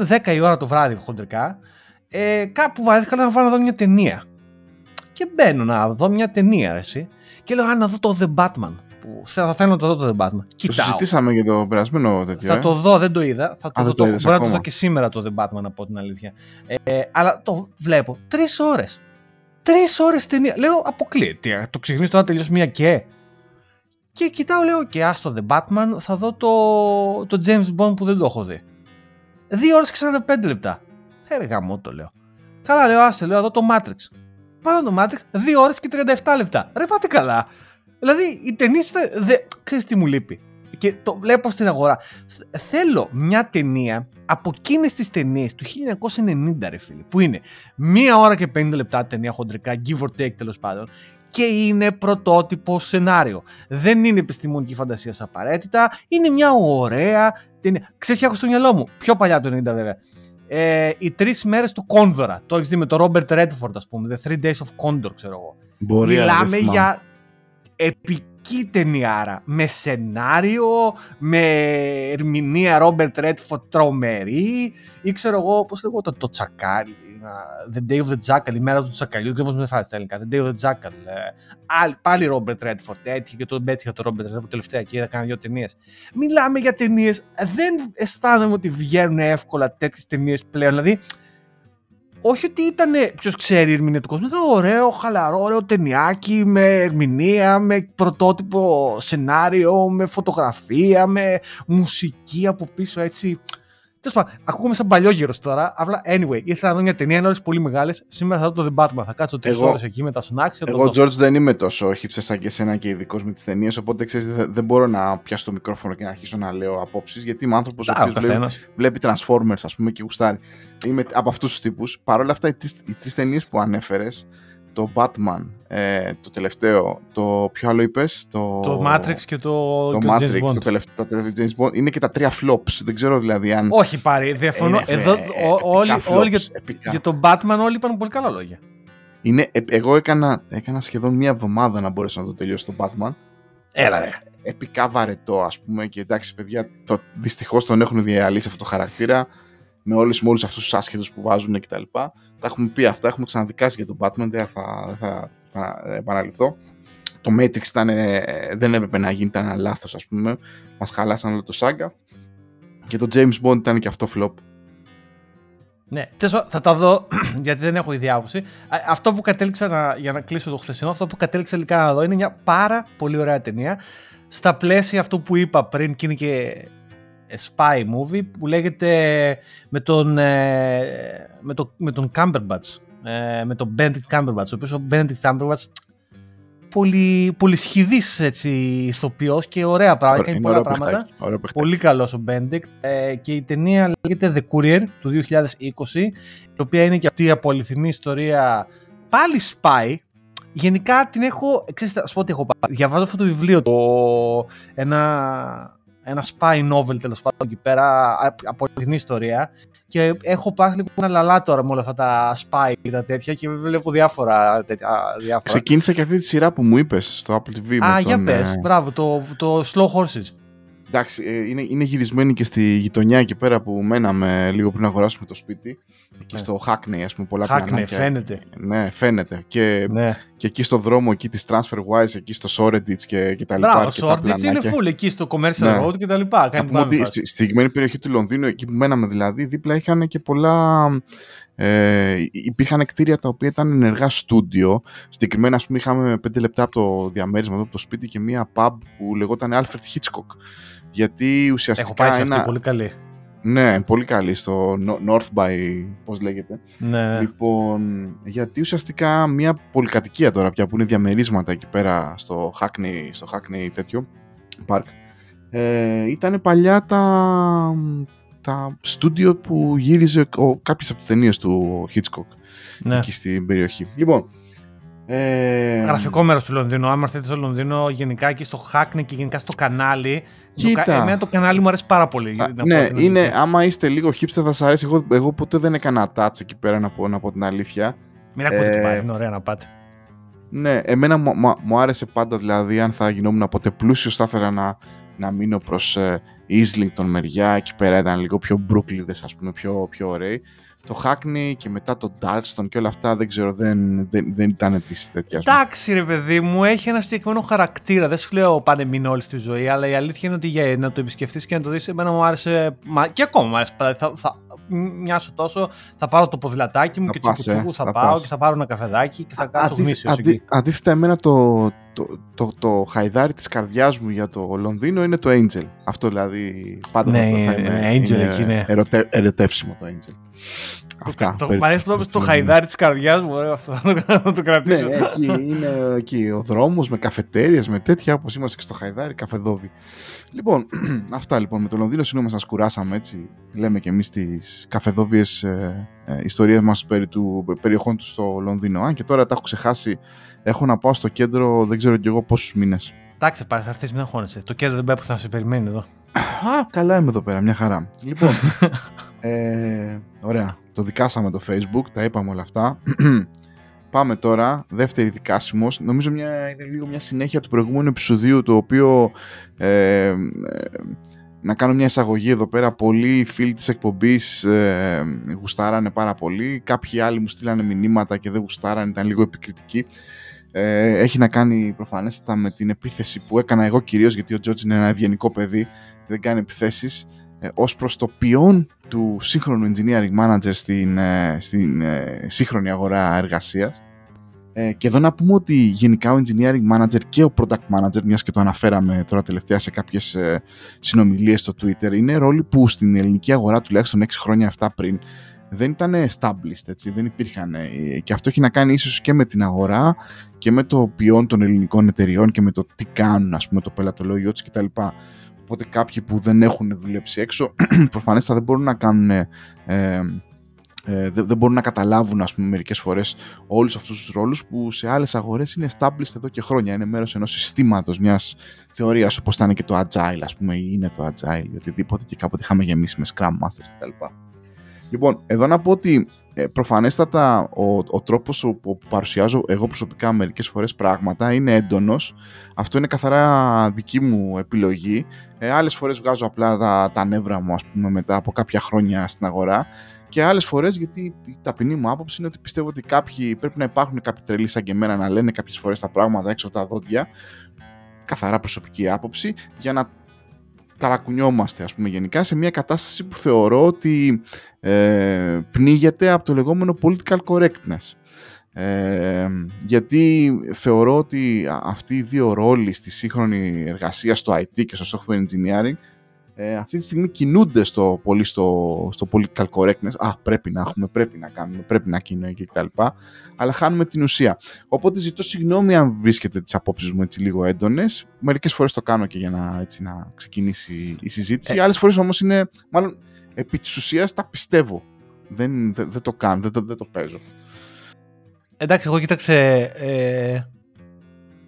10 η ώρα το βράδυ, χοντρικά, ε, κάπου βάθηκα να βάλω να δω μια ταινία και μπαίνω να δω μια ταινία, εσύ. Και λέω, να δω το The Batman. Που θα θέλω να το δω το The Batman. Κοιτάω. Το συζητήσαμε για το περασμένο τέτοιο. Θα ε; το δω, δεν το είδα. Θα το, Α, δω, το, το μπορεί να το δω και σήμερα το The Batman, από την αλήθεια. Ε, αλλά το βλέπω. Τρεις ώρες. Τρεις ώρες ταινία. Λέω, αποκλείεται. Το ξεχνείς τώρα να τελειώσει μία και. Και κοιτάω, λέω, και α το The Batman, θα δω το, το James Bond που δεν το έχω δει. Δύο ώρες και 45 λεπτά. Έργα μου το λέω. Καλά, λέω, άστε, λέω, εδώ το Matrix πάνω το Matrix 2 ώρες και 37 λεπτά. Ρε πάτε καλά. Δηλαδή η ταινία δε... ξέρεις τι μου λείπει; Και το βλέπω στην αγορά. Θέλω μια ταινία από εκείνες τις ταινίες του 1990, ρε φίλε, που είναι μία ώρα και 50 λεπτά ταινία χοντρικά, give or take τέλος πάντων, και είναι πρωτότυπο σενάριο. Δεν είναι επιστημονική φαντασία απαραίτητα, είναι μια ωραία ταινία. Ξέρεις, έχω στο μυαλό μου, πιο παλιά το 90 βέβαια ε, οι τρεις μέρες του Κόνδωρα. Το έχεις δει με τον Ρόμπερτ Ρέντφορντ, ας πούμε. The Three Days of Condor, ξέρω εγώ. Μπορεί, Μιλάμε για επική ταινιάρα. Με σενάριο, με ερμηνεία Ρόμπερτ Ρέντφορντ τρομερή. Ή ξέρω εγώ, πώς λέγω το τσακάλι. The Day of the Jackal, η μέρα του Τσακαλιού, δεν ξέρω πώ με στα ελληνικά. The Day of the Jackal. Ε, πάλι Robert Redford, έτυχε και τον πέτυχε το Robert Redford τελευταία και είδα κάνει δύο ταινίες. Μιλάμε για ταινίες. Δεν αισθάνομαι ότι βγαίνουν εύκολα τέτοιες ταινίες πλέον. Δηλαδή, όχι ότι ήταν, ποιος ξέρει, ερμηνευτικό. Ήταν ωραίο, χαλαρό, ωραίο ταινιάκι με ερμηνεία, με πρωτότυπο σενάριο, με φωτογραφία, με μουσική από πίσω έτσι. Τέλος πάντων, ακούγομαι σαν παλιό τώρα. Απλά, anyway, ήθελα να δω μια ταινία, είναι όλες πολύ μεγάλες. Σήμερα θα δω το The Batman. Θα κάτσω τρεις ώρες εκεί με τα snacks. Εγώ, George, δεν είμαι τόσο χύψες σαν και εσένα και ειδικός με τις ταινίες. Οπότε ξέρεις, δεν μπορώ να πιάσω το μικρόφωνο και να αρχίσω να λέω απόψεις. Γιατί είμαι άνθρωπος ο οποίος βλέπει, βλέπει Transformers, ας πούμε, και γουστάρει. Είμαι από αυτούς τους τύπους. Παρ' όλα αυτά, οι τρεις ταινίες που ανέφερες, το Batman, ε, το τελευταίο, το ποιο άλλο είπες, το... Το Matrix και το, το Matrix, James Bond. το τελευταίο, το τελευταίο James Bond, είναι και τα τρία flops, δεν ξέρω δηλαδή αν... Όχι πάρει, διαφωνώ, εδώ όλοι, όλοι για, για τον Batman όλοι είπαν πολύ καλά λόγια. Είναι, ε, εγώ έκανα, έκανα σχεδόν μία εβδομάδα να μπορέσω να το τελειώσω το Batman. Έλα ρε. Επικά βαρετό ας πούμε και εντάξει παιδιά, το, δυστυχώς τον έχουν διαλύσει αυτό το χαρακτήρα με όλους, με όλους αυτούς τους άσχετους που βάζουν κτλ. Τα έχουμε πει αυτά, έχουμε ξαναδικάσει για τον Batman, δεν θα, θα επαναληφθώ. Το Matrix ήταν, δεν έπρεπε να γίνει, ήταν ένα λάθος ας πούμε. Μας χαλάσαν όλο το σάγκα. Και το James Bond ήταν και αυτό flop. Ναι, θα τα δω [CLEARS THROAT] γιατί δεν έχω ίδια άποψη. Αυτό που κατέληξα να, για να κλείσω το χθεσινό, αυτό που κατέληξα τελικά να δω είναι μια πάρα πολύ ωραία ταινία. Στα πλαίσια αυτού που είπα πριν και είναι και spy movie που λέγεται με τον, ε, με, το, με τον Cumberbatch, ε, με τον Benedict Cumberbatch, ο οποίος ο Benedict Cumberbatch πολύ, πολύ σχηδής έτσι, ηθοποιός και ωραία πράγματα, κάνει πολλά πράγματα. πολύ καλός ο Benedict ε, και η ταινία λέγεται The Courier του 2020 η οποία είναι και αυτή η απολυθινή ιστορία πάλι spy Γενικά την έχω, ξέρετε, ας πω ότι έχω πάρει. Διαβάζω αυτό το βιβλίο, το, ένα ένα spy novel τέλος πάντων εκεί πέρα από την ιστορία. Και έχω πάθει λίγο ένα λαλά τώρα με όλα αυτά τα spy και τα τέτοια και βλέπω διάφορα. Τέτοια, διάφορα. Ξεκίνησα και αυτή τη σειρά που μου είπες στο Apple TV. Α, για πες. Ε, μπράβο, το, το Slow Horses. Εντάξει, ε, είναι, είναι γυρισμένη και στη γειτονιά εκεί πέρα που μέναμε λίγο πριν αγοράσουμε το σπίτι. Και Ναι. στο Hackney, ας πούμε, πολλά Hackney, πλανάκια. φαίνεται. Ναι, φαίνεται. Και, Ναι. και εκεί στο δρόμο, εκεί της TransferWise, εκεί στο Shoreditch και, και τα λοιπά. Μπράβο, αρκετά ο Σόρντιτ είναι πλανάκια. full εκεί στο commercial Ναι. road και τα λοιπά. Να Κάνει πούμε ότι πάνω στη, στη συγκεκριμένη περιοχή του Λονδίνου, εκεί που μέναμε δηλαδή, δίπλα είχαν και πολλά. Ε, υπήρχαν κτίρια τα οποία ήταν ενεργά στούντιο. Συγκεκριμένα, ας πούμε, είχαμε πέντε λεπτά από το διαμέρισμα εδώ από το σπίτι και μία pub που λεγόταν Alfred Hitchcock. Γιατί Έχω ουσιαστικά. πάει σε αυτή, ένα... πολύ καλή. Ναι, πολύ καλή στο No- North by. Πώς λέγεται. Ναι. Λοιπόν, γιατί ουσιαστικά μια πολυκατοικία τώρα πια που είναι διαμερίσματα εκεί πέρα στο Hackney, στο Hackney τέτοιο park ε, ήταν παλιά τα, τα στούντιο που γύριζε ο, κάποιες από τις ταινίες του Hitchcock ναι. εκεί στην περιοχή. Λοιπόν, ε, Γραφικό μέρος του Λονδίνου. Άμα έρθετε στο Λονδίνο, γενικά εκεί στο Hackney και γενικά στο κανάλι. Το, Κοίτα. κα- εμένα το κανάλι μου αρέσει πάρα πολύ. θα- να πω ναι, την είναι, αλήθεια. άμα είστε λίγο hipster θα σας αρέσει. Εγώ, εγώ ποτέ δεν έκανα touch εκεί πέρα να πω, να πω την αλήθεια. Μην ακούτε τι ε, πάει, είναι ωραία να πάτε. Ναι, εμένα μου, μου- μου άρεσε πάντα, δηλαδή, αν θα γινόμουν ποτέ πλούσιος, θα ήθελα να, να μείνω προς ε, Islington μεριά, εκεί πέρα ήταν λίγο πιο μπρούκλιδες, ας πούμε, πιο, πιο ωραίοι. Το Hackney και μετά το Dalston και όλα αυτά, δεν ξέρω, δεν, δεν, δεν ήταν της τέτοιας μου. Εντάξει, ρε παιδί μου, έχει ένα συγκεκριμένο χαρακτήρα. Δεν σου λέω πάνε μην όλη στη ζωή, αλλά η αλήθεια είναι ότι για να το επισκεφτείς και να το δεις, εμένα μου άρεσε. Μα, και ακόμα μου άρεσε. Θα, θα, μια σου τόσο, θα πάρω το ποδηλατάκι μου Θα και πας, τσουκου τσουκου ε, θα, θα πάω πας. και θα πάρω ένα καφεδάκι και θα κάτσω Αντίθε- γνήσιος αντί- εκεί. Αντίθετα, εμένα το, το, το, το, χαϊδάρι της καρδιάς μου για το Λονδίνο είναι το Angel. Αυτό δηλαδή πάντα Ναι, θα, θα ε, είναι, Angel είναι εκεί, ναι. ερωτε- ερωτεύσιμο το Angel. Αυτά. Το, περί- μ' αρέσει που το περί- το χαϊδάρι της καρδιάς μου, ωραίο αυτό. Θα το, θα το Ναι, κρατήσω. εκεί είναι εκεί ο δρόμος με καφετέριες, με τέτοια όπως είμαστε και στο Χαϊδάρι, καφεδόβι. Λοιπόν, [CLEARS THROAT] αυτά λοιπόν με το Λονδίνο, συγγνώμη σας κουράσαμε έτσι, λέμε και εμείς τις καφεδόβιες ε, ε, ιστορίες μας περί του περιοχών του στο Λονδίνο. Αν και τώρα τα έχω ξεχάσει, έχω να πάω στο κέντρο, δεν ξέρω κι εγώ πόσους μήνες. Εντάξει, πάρε, θα έρθεις, μην αγχώνεσαι. Το κέντρο δεν πάει που θα σε περιμένει εδώ. Α, καλά είμαι εδώ πέρα, μια χαρά. Λοιπόν, [LAUGHS] ε, ωραία, το δικάσαμε το facebook, τα είπαμε όλα αυτά. [CLEARS THROAT] Πάμε τώρα, δεύτερη δικάσιμος. Νομίζω μια, είναι λίγο μια συνέχεια του προηγούμενου επεισοδίου, το οποίο ε, ε, να κάνω μια εισαγωγή εδώ πέρα. Πολλοί φίλοι της εκπομπής ε, γουστάρανε πάρα πολύ. Κάποιοι άλλοι μου στείλανε μηνύματα και δεν γουστάρανε, ήταν λίγο επικριτικοί. Ε, έχει να κάνει προφανέστατα με την επίθεση που έκανα εγώ κυρίως, γιατί ο Τζότζ είναι ένα ευγενικό παιδί, δεν κάνει επιθέσεις, ε, ως προς το ποιόν του σύγχρονου engineering manager στην, ε, στην ε, σύγχρονη αγορά εργασίας. Ε, και εδώ να πούμε ότι γενικά ο engineering manager και ο product manager, μιας και το αναφέραμε τώρα τελευταία σε κάποιες ε, συνομιλίες στο Twitter, είναι ρόλοι που στην ελληνική αγορά τουλάχιστον 6 χρόνια αυτά πριν δεν ήταν established, έτσι, δεν υπήρχαν. ε, Και αυτό έχει να κάνει ίσως και με την αγορά και με το ποιόν των ελληνικών εταιριών και με το τι κάνουν, ας πούμε, το πελατολόγιο τους κτλ. Οπότε κάποιοι που δεν έχουν δουλέψει έξω, [CLEARS THROAT] προφανέστα δεν μπορούν να κάνουν ε, ε, δεν, δεν μπορούν να καταλάβουν ας πούμε μερικές φορές όλους αυτούς τους ρόλους που σε άλλες αγορές είναι established εδώ και χρόνια είναι μέρος ενός συστήματος μιας θεωρίας όπως ήταν και το agile ας πούμε ή είναι το agile ή οτιδήποτε και κάποτε είχαμε γεμίσει με scrum masters κτλ. Λοιπόν, εδώ να πω ότι ε, προφανέστατα ο, ο τρόπος που παρουσιάζω εγώ προσωπικά μερικές φορές πράγματα είναι έντονος. Αυτό είναι καθαρά δική μου επιλογή. Ε, άλλες φορές βγάζω απλά τα, τα νεύρα μου ας πούμε μετά από κάποια χρόνια στην αγορά και άλλες φορές γιατί η ταπεινή μου άποψη είναι ότι πιστεύω ότι κάποιοι, πρέπει να υπάρχουν κάποιοι τρελοί σαν και εμένα να λένε κάποιες φορές τα πράγματα έξω από τα δόντια καθαρά προσωπική άποψη για να ταρακουνιόμαστε ας πούμε γενικά σε μια κατάσταση που θεωρώ ότι ε, πνίγεται από το λεγόμενο political correctness. Ε, γιατί θεωρώ ότι α- αυτοί οι δύο ρόλοι στη σύγχρονη εργασία στο IT και στο software engineering ε, αυτή τη στιγμή κινούνται στο, πολύ στο, στο political correctness. Α, πρέπει να έχουμε, πρέπει να κάνουμε, πρέπει να κινούμε και κτλ. Αλλά χάνουμε την ουσία. Οπότε ζητώ συγγνώμη αν βρίσκετε τις απόψεις μου έτσι λίγο έντονες. Μερικές φορές το κάνω και για να, έτσι, να ξεκινήσει η συζήτηση. Ε. Άλλες φορές όμως είναι, μάλλον επί της ουσίας τα πιστεύω. Δεν, δεν, δεν το κάνω, δεν, το- δεν το παίζω. Εντάξει, εγώ κοίταξε. Ε,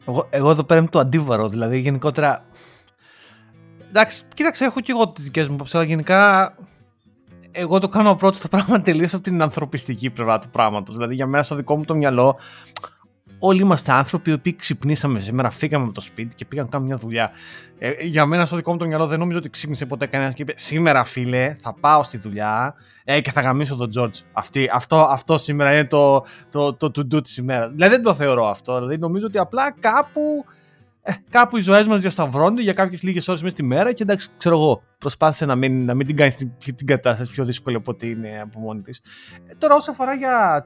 εγώ, εγώ εδώ πέρα είμαι το αντίβαρο. Δηλαδή, γενικότερα. Εντάξει, κοίταξε, έχω και εγώ τις δικές μου απόψεις, αλλά γενικά. Εγώ το κάνω approach το πράγμα τελείως από την ανθρωπιστική πλευρά του πράγματος. Δηλαδή, για μένα, στο δικό μου το μυαλό, όλοι είμαστε άνθρωποι οι οποίοι ξυπνήσαμε σήμερα, φύγαμε από το σπίτι και πήγαν να κάνουμε μια δουλειά. Ε, για μένα, στο δικό μου το μυαλό, δεν νομίζω ότι ξύπνησε ποτέ κανένας και είπε: Σήμερα, φίλε, θα πάω στη δουλειά ε, και θα γαμίσω τον George. Αυτή, αυτό, αυτό σήμερα είναι το, το, το, το to-do της ημέρας. Δηλαδή, δεν το θεωρώ αυτό. Δηλαδή, νομίζω ότι απλά κάπου. Ε, κάπου οι ζωές μας διασταυρώνται για κάποιες λίγες ώρες μέσα στη μέρα και εντάξει, ξέρω εγώ, προσπάθησε να μην, να μην την κάνεις την, την κατάσταση πιο δύσκολη από ό,τι είναι από μόνη της. Ε, τώρα, όσο αφορά για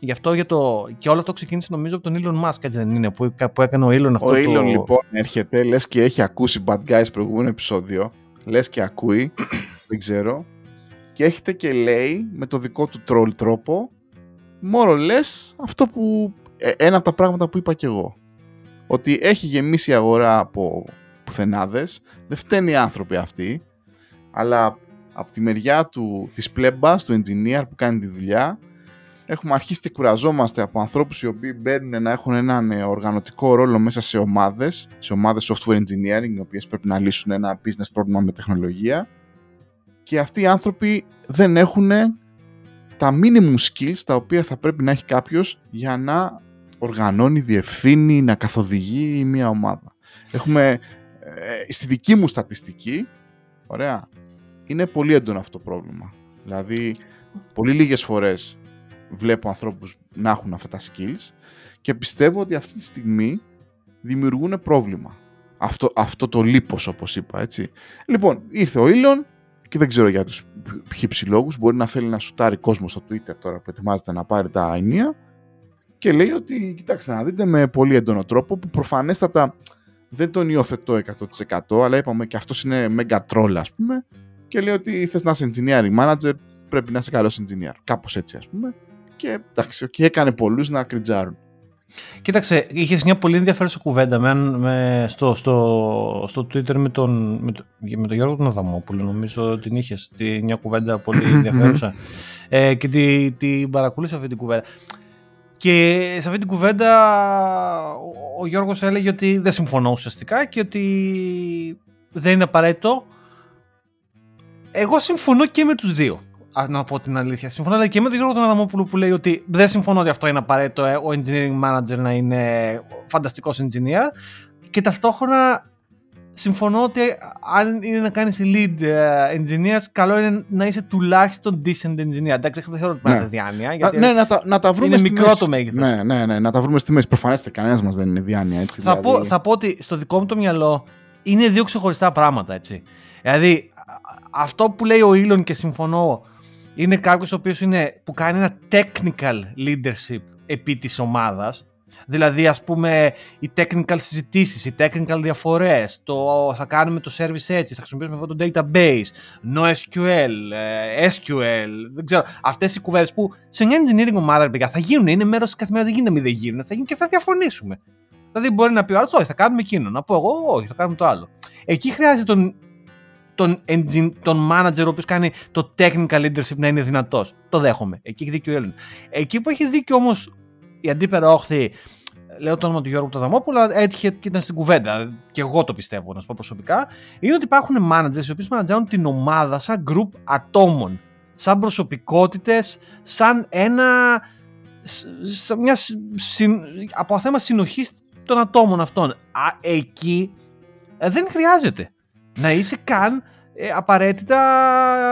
Γι' αυτό για το... και όλο αυτό ξεκίνησε νομίζω από τον Elon Musk, έτσι δεν είναι, που, που έκανε ο Elon αυτό Ο το... Elon λοιπόν έρχεται, λες και έχει ακούσει Bad Guys προηγούμενο επεισόδιο, λες και ακούει, [COUGHS] δεν ξέρω, και έρχεται και λέει με το δικό του troll τρόπο, μόνο λες αυτό που, ε, ένα από τα πράγματα που είπα και εγώ. Ότι έχει γεμίσει η αγορά από πουθενάδες, δεν φταίνει οι άνθρωποι αυτοί, αλλά από τη μεριά του, της πλέμπας, του engineer που κάνει τη δουλειά, έχουμε αρχίσει και κουραζόμαστε από ανθρώπους οι οποίοι μπαίνουν να έχουν έναν ε, οργανωτικό ρόλο μέσα σε ομάδες, σε ομάδες software engineering, οι οποίες πρέπει να λύσουν ένα business πρόβλημα με τεχνολογία. Και αυτοί οι άνθρωποι δεν έχουν τα minimum skills τα οποία θα πρέπει να έχει κάποιος για να οργανώνει, διευθύνει, να καθοδηγεί μια ομάδα. Έχουμε, ε, στη δική μου στατιστική, ωραία, είναι πολύ έντονο αυτό το πρόβλημα. Δηλαδή, πολύ λίγες φορές βλέπω ανθρώπους να έχουν αυτά τα skills και πιστεύω ότι αυτή τη στιγμή δημιουργούν πρόβλημα. Αυτό, αυτό το λίπος όπως είπα έτσι. Λοιπόν, ήρθε ο Ήλον και δεν ξέρω για τους χύψη λόγους, μπορεί να θέλει να σουτάρει κόσμο στο Twitter τώρα που ετοιμάζεται να πάρει τα ενία και λέει ότι κοιτάξτε να δείτε με πολύ έντονο τρόπο που προφανέστατα δεν τον υιοθετώ 100% αλλά είπαμε και αυτός είναι mega troll ας πούμε και λέει ότι θες να είσαι engineering manager πρέπει να είσαι καλός engineer. Κάπως έτσι ας πούμε και εντάξει, και έκανε πολλούς να κριτζάρουν. Κοίταξε, είχες μια πολύ ενδιαφέρουσα κουβέντα με, με, στο, στο, στο Twitter με τον, με, το, με τον Γιώργο τον Αδαμόπουλο. Νομίζω την είχες μια κουβέντα πολύ ενδιαφέρουσα. ε, και την τη παρακολούθησα αυτή την κουβέντα. Και σε αυτή την κουβέντα ο, ο Γιώργος έλεγε ότι δεν συμφωνώ ουσιαστικά και ότι δεν είναι απαραίτητο. Εγώ συμφωνώ και με τους δύο να πω την αλήθεια. Συμφωνώ δηλαδή και με τον Γιώργο τον Αδαμόπουλο που λέει ότι δεν συμφωνώ ότι αυτό είναι απαραίτητο ε, ο engineering manager να είναι φανταστικός engineer. Και ταυτόχρονα συμφωνώ ότι αν είναι να κάνεις lead ε, engineer, καλό είναι να είσαι τουλάχιστον decent engineer. Εντάξει, δεν θέλω να είσαι διάνοια. Γιατί ναι, να τα, να τα βρούμε είναι μικρό το μέγεθος. Ναι, ναι, ναι, να τα βρούμε στη μέση. Προφανέστε, κανένας μας δεν είναι διάνοια. Έτσι, θα, δηλαδή... πω, θα πω ότι στο δικό μου το μυαλό είναι δύο ξεχωριστά πράγματα. Έτσι. Δηλαδή, αυτό που λέει ο Ήλον και συμφωνώ είναι κάποιος ο οποίος είναι, που κάνει ένα technical leadership επί της ομάδας. Δηλαδή, ας πούμε, οι technical συζητήσεις, οι technical διαφορές, το θα κάνουμε το service έτσι, θα χρησιμοποιήσουμε αυτό το database, NoSQL, ε, SQL, δεν ξέρω. Αυτές οι κουβέντες που σε μια engineering ομάδα, παιδιά, θα γίνουν, είναι μέρος της καθημερινότητας, δεν γίνεται να μην δεν γίνουν, θα γίνουν και θα διαφωνήσουμε. Δηλαδή, μπορεί να πει ο άλλος, όχι, θα κάνουμε εκείνο. Να πω εγώ, όχι, θα κάνουμε το άλλο. Εκεί χρειάζεται τον τον, engine, τον manager ο οποίος κάνει το technical leadership να είναι δυνατός. Το δέχομαι. Εκεί έχει δίκιο ο Έλλην. Εκεί που έχει δίκιο όμως η αντίπερα όχθη, λέω το όνομα του Γιώργου Ταδαμόπουλου, αλλά έτυχε και ήταν στην κουβέντα. Και εγώ το πιστεύω, να σου πω προσωπικά. Είναι ότι υπάρχουν managers οι οποίοι μανατζάρουν την ομάδα σαν group ατόμων. Σαν προσωπικότητες, σαν ένα. Σαν μια, από θέμα συνοχής των ατόμων αυτών. Α, εκεί ε, δεν χρειάζεται να είσαι καν ε, απαραίτητα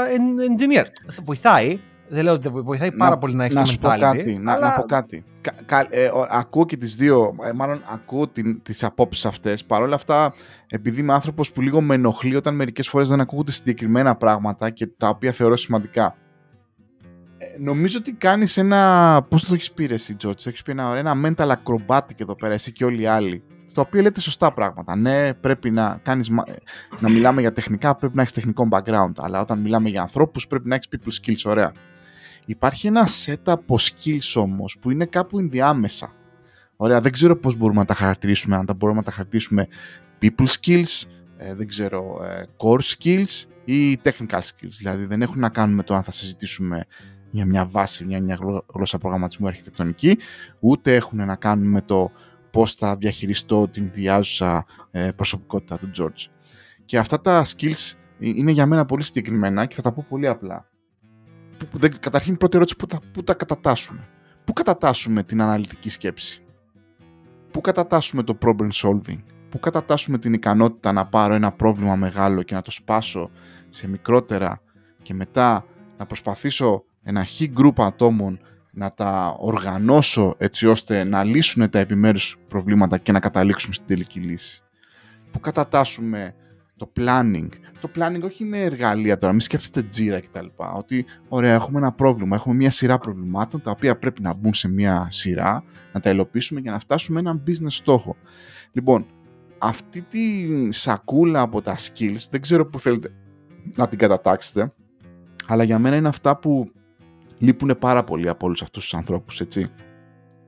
engineer. Βοηθάει. Δεν λέω ότι βοηθάει πάρα να, πολύ να έχεις να σου πω κάτι, να, να πω κάτι. Κα, ε, ακούω και τις δύο, ε, μάλλον ακούω την, τις απόψεις αυτές. Παρ' όλα αυτά, επειδή είμαι άνθρωπος που λίγο με ενοχλεί όταν μερικές φορές δεν ακούγονται συγκεκριμένα πράγματα και τα οποία θεωρώ σημαντικά. Ε, νομίζω ότι κάνεις ένα, πώς το έχεις πει ρε εσύ Τζότς, έχεις πει ένα, ένα mental acrobatic εδώ πέρα, εσύ και όλοι οι άλλοι στο οποίο λέτε σωστά πράγματα. Ναι, πρέπει να, κάνεις, να μιλάμε για τεχνικά, πρέπει να έχεις τεχνικό background, αλλά όταν μιλάμε για ανθρώπους πρέπει να έχεις people skills, ωραία. Υπάρχει ένα set από skills όμως που είναι κάπου ενδιάμεσα. Ωραία, δεν ξέρω πώς μπορούμε να τα χαρακτηρίσουμε, αν τα μπορούμε να τα χαρακτηρίσουμε people skills, ε, δεν ξέρω, ε, core skills ή technical skills. Δηλαδή δεν έχουν να κάνουν με το αν θα συζητήσουμε για μια βάση, μια, μια γλώσσα προγραμματισμού αρχιτεκτονική, ούτε έχουν να κάνουν με το πώς θα διαχειριστώ την διάζουσα ε, προσωπικότητα του George. Και αυτά τα skills είναι για μένα πολύ συγκεκριμένα και θα τα πω πολύ απλά. Καταρχήν, πρώτη ερώτηση, πού τα, πού τα κατατάσσουμε. Πού κατατάσσουμε την αναλυτική σκέψη; πού κατατάσσουμε το problem solving, πού κατατάσσουμε την ικανότητα να πάρω ένα πρόβλημα μεγάλο και να το σπάσω σε μικρότερα και μετά να προσπαθήσω ένα χι group ατόμων να τα οργανώσω έτσι ώστε να λύσουν τα επιμέρους προβλήματα και να καταλήξουμε στην τελική λύση; Που κατατάσσουμε το planning. Το planning όχι είναι εργαλεία τώρα, μην σκέφτεστε τζίρα κτλ. Ότι ωραία, έχουμε ένα πρόβλημα, έχουμε μια σειρά προβλημάτων τα οποία πρέπει να μπουν σε μια σειρά, να τα υλοποιήσουμε για να φτάσουμε έναν business στόχο. Λοιπόν, αυτή τη σακούλα από τα skills, δεν ξέρω που θέλετε να την κατατάξετε, αλλά για μένα είναι αυτά που λείπουν πάρα πολύ από όλους αυτούς τους ανθρώπους, έτσι.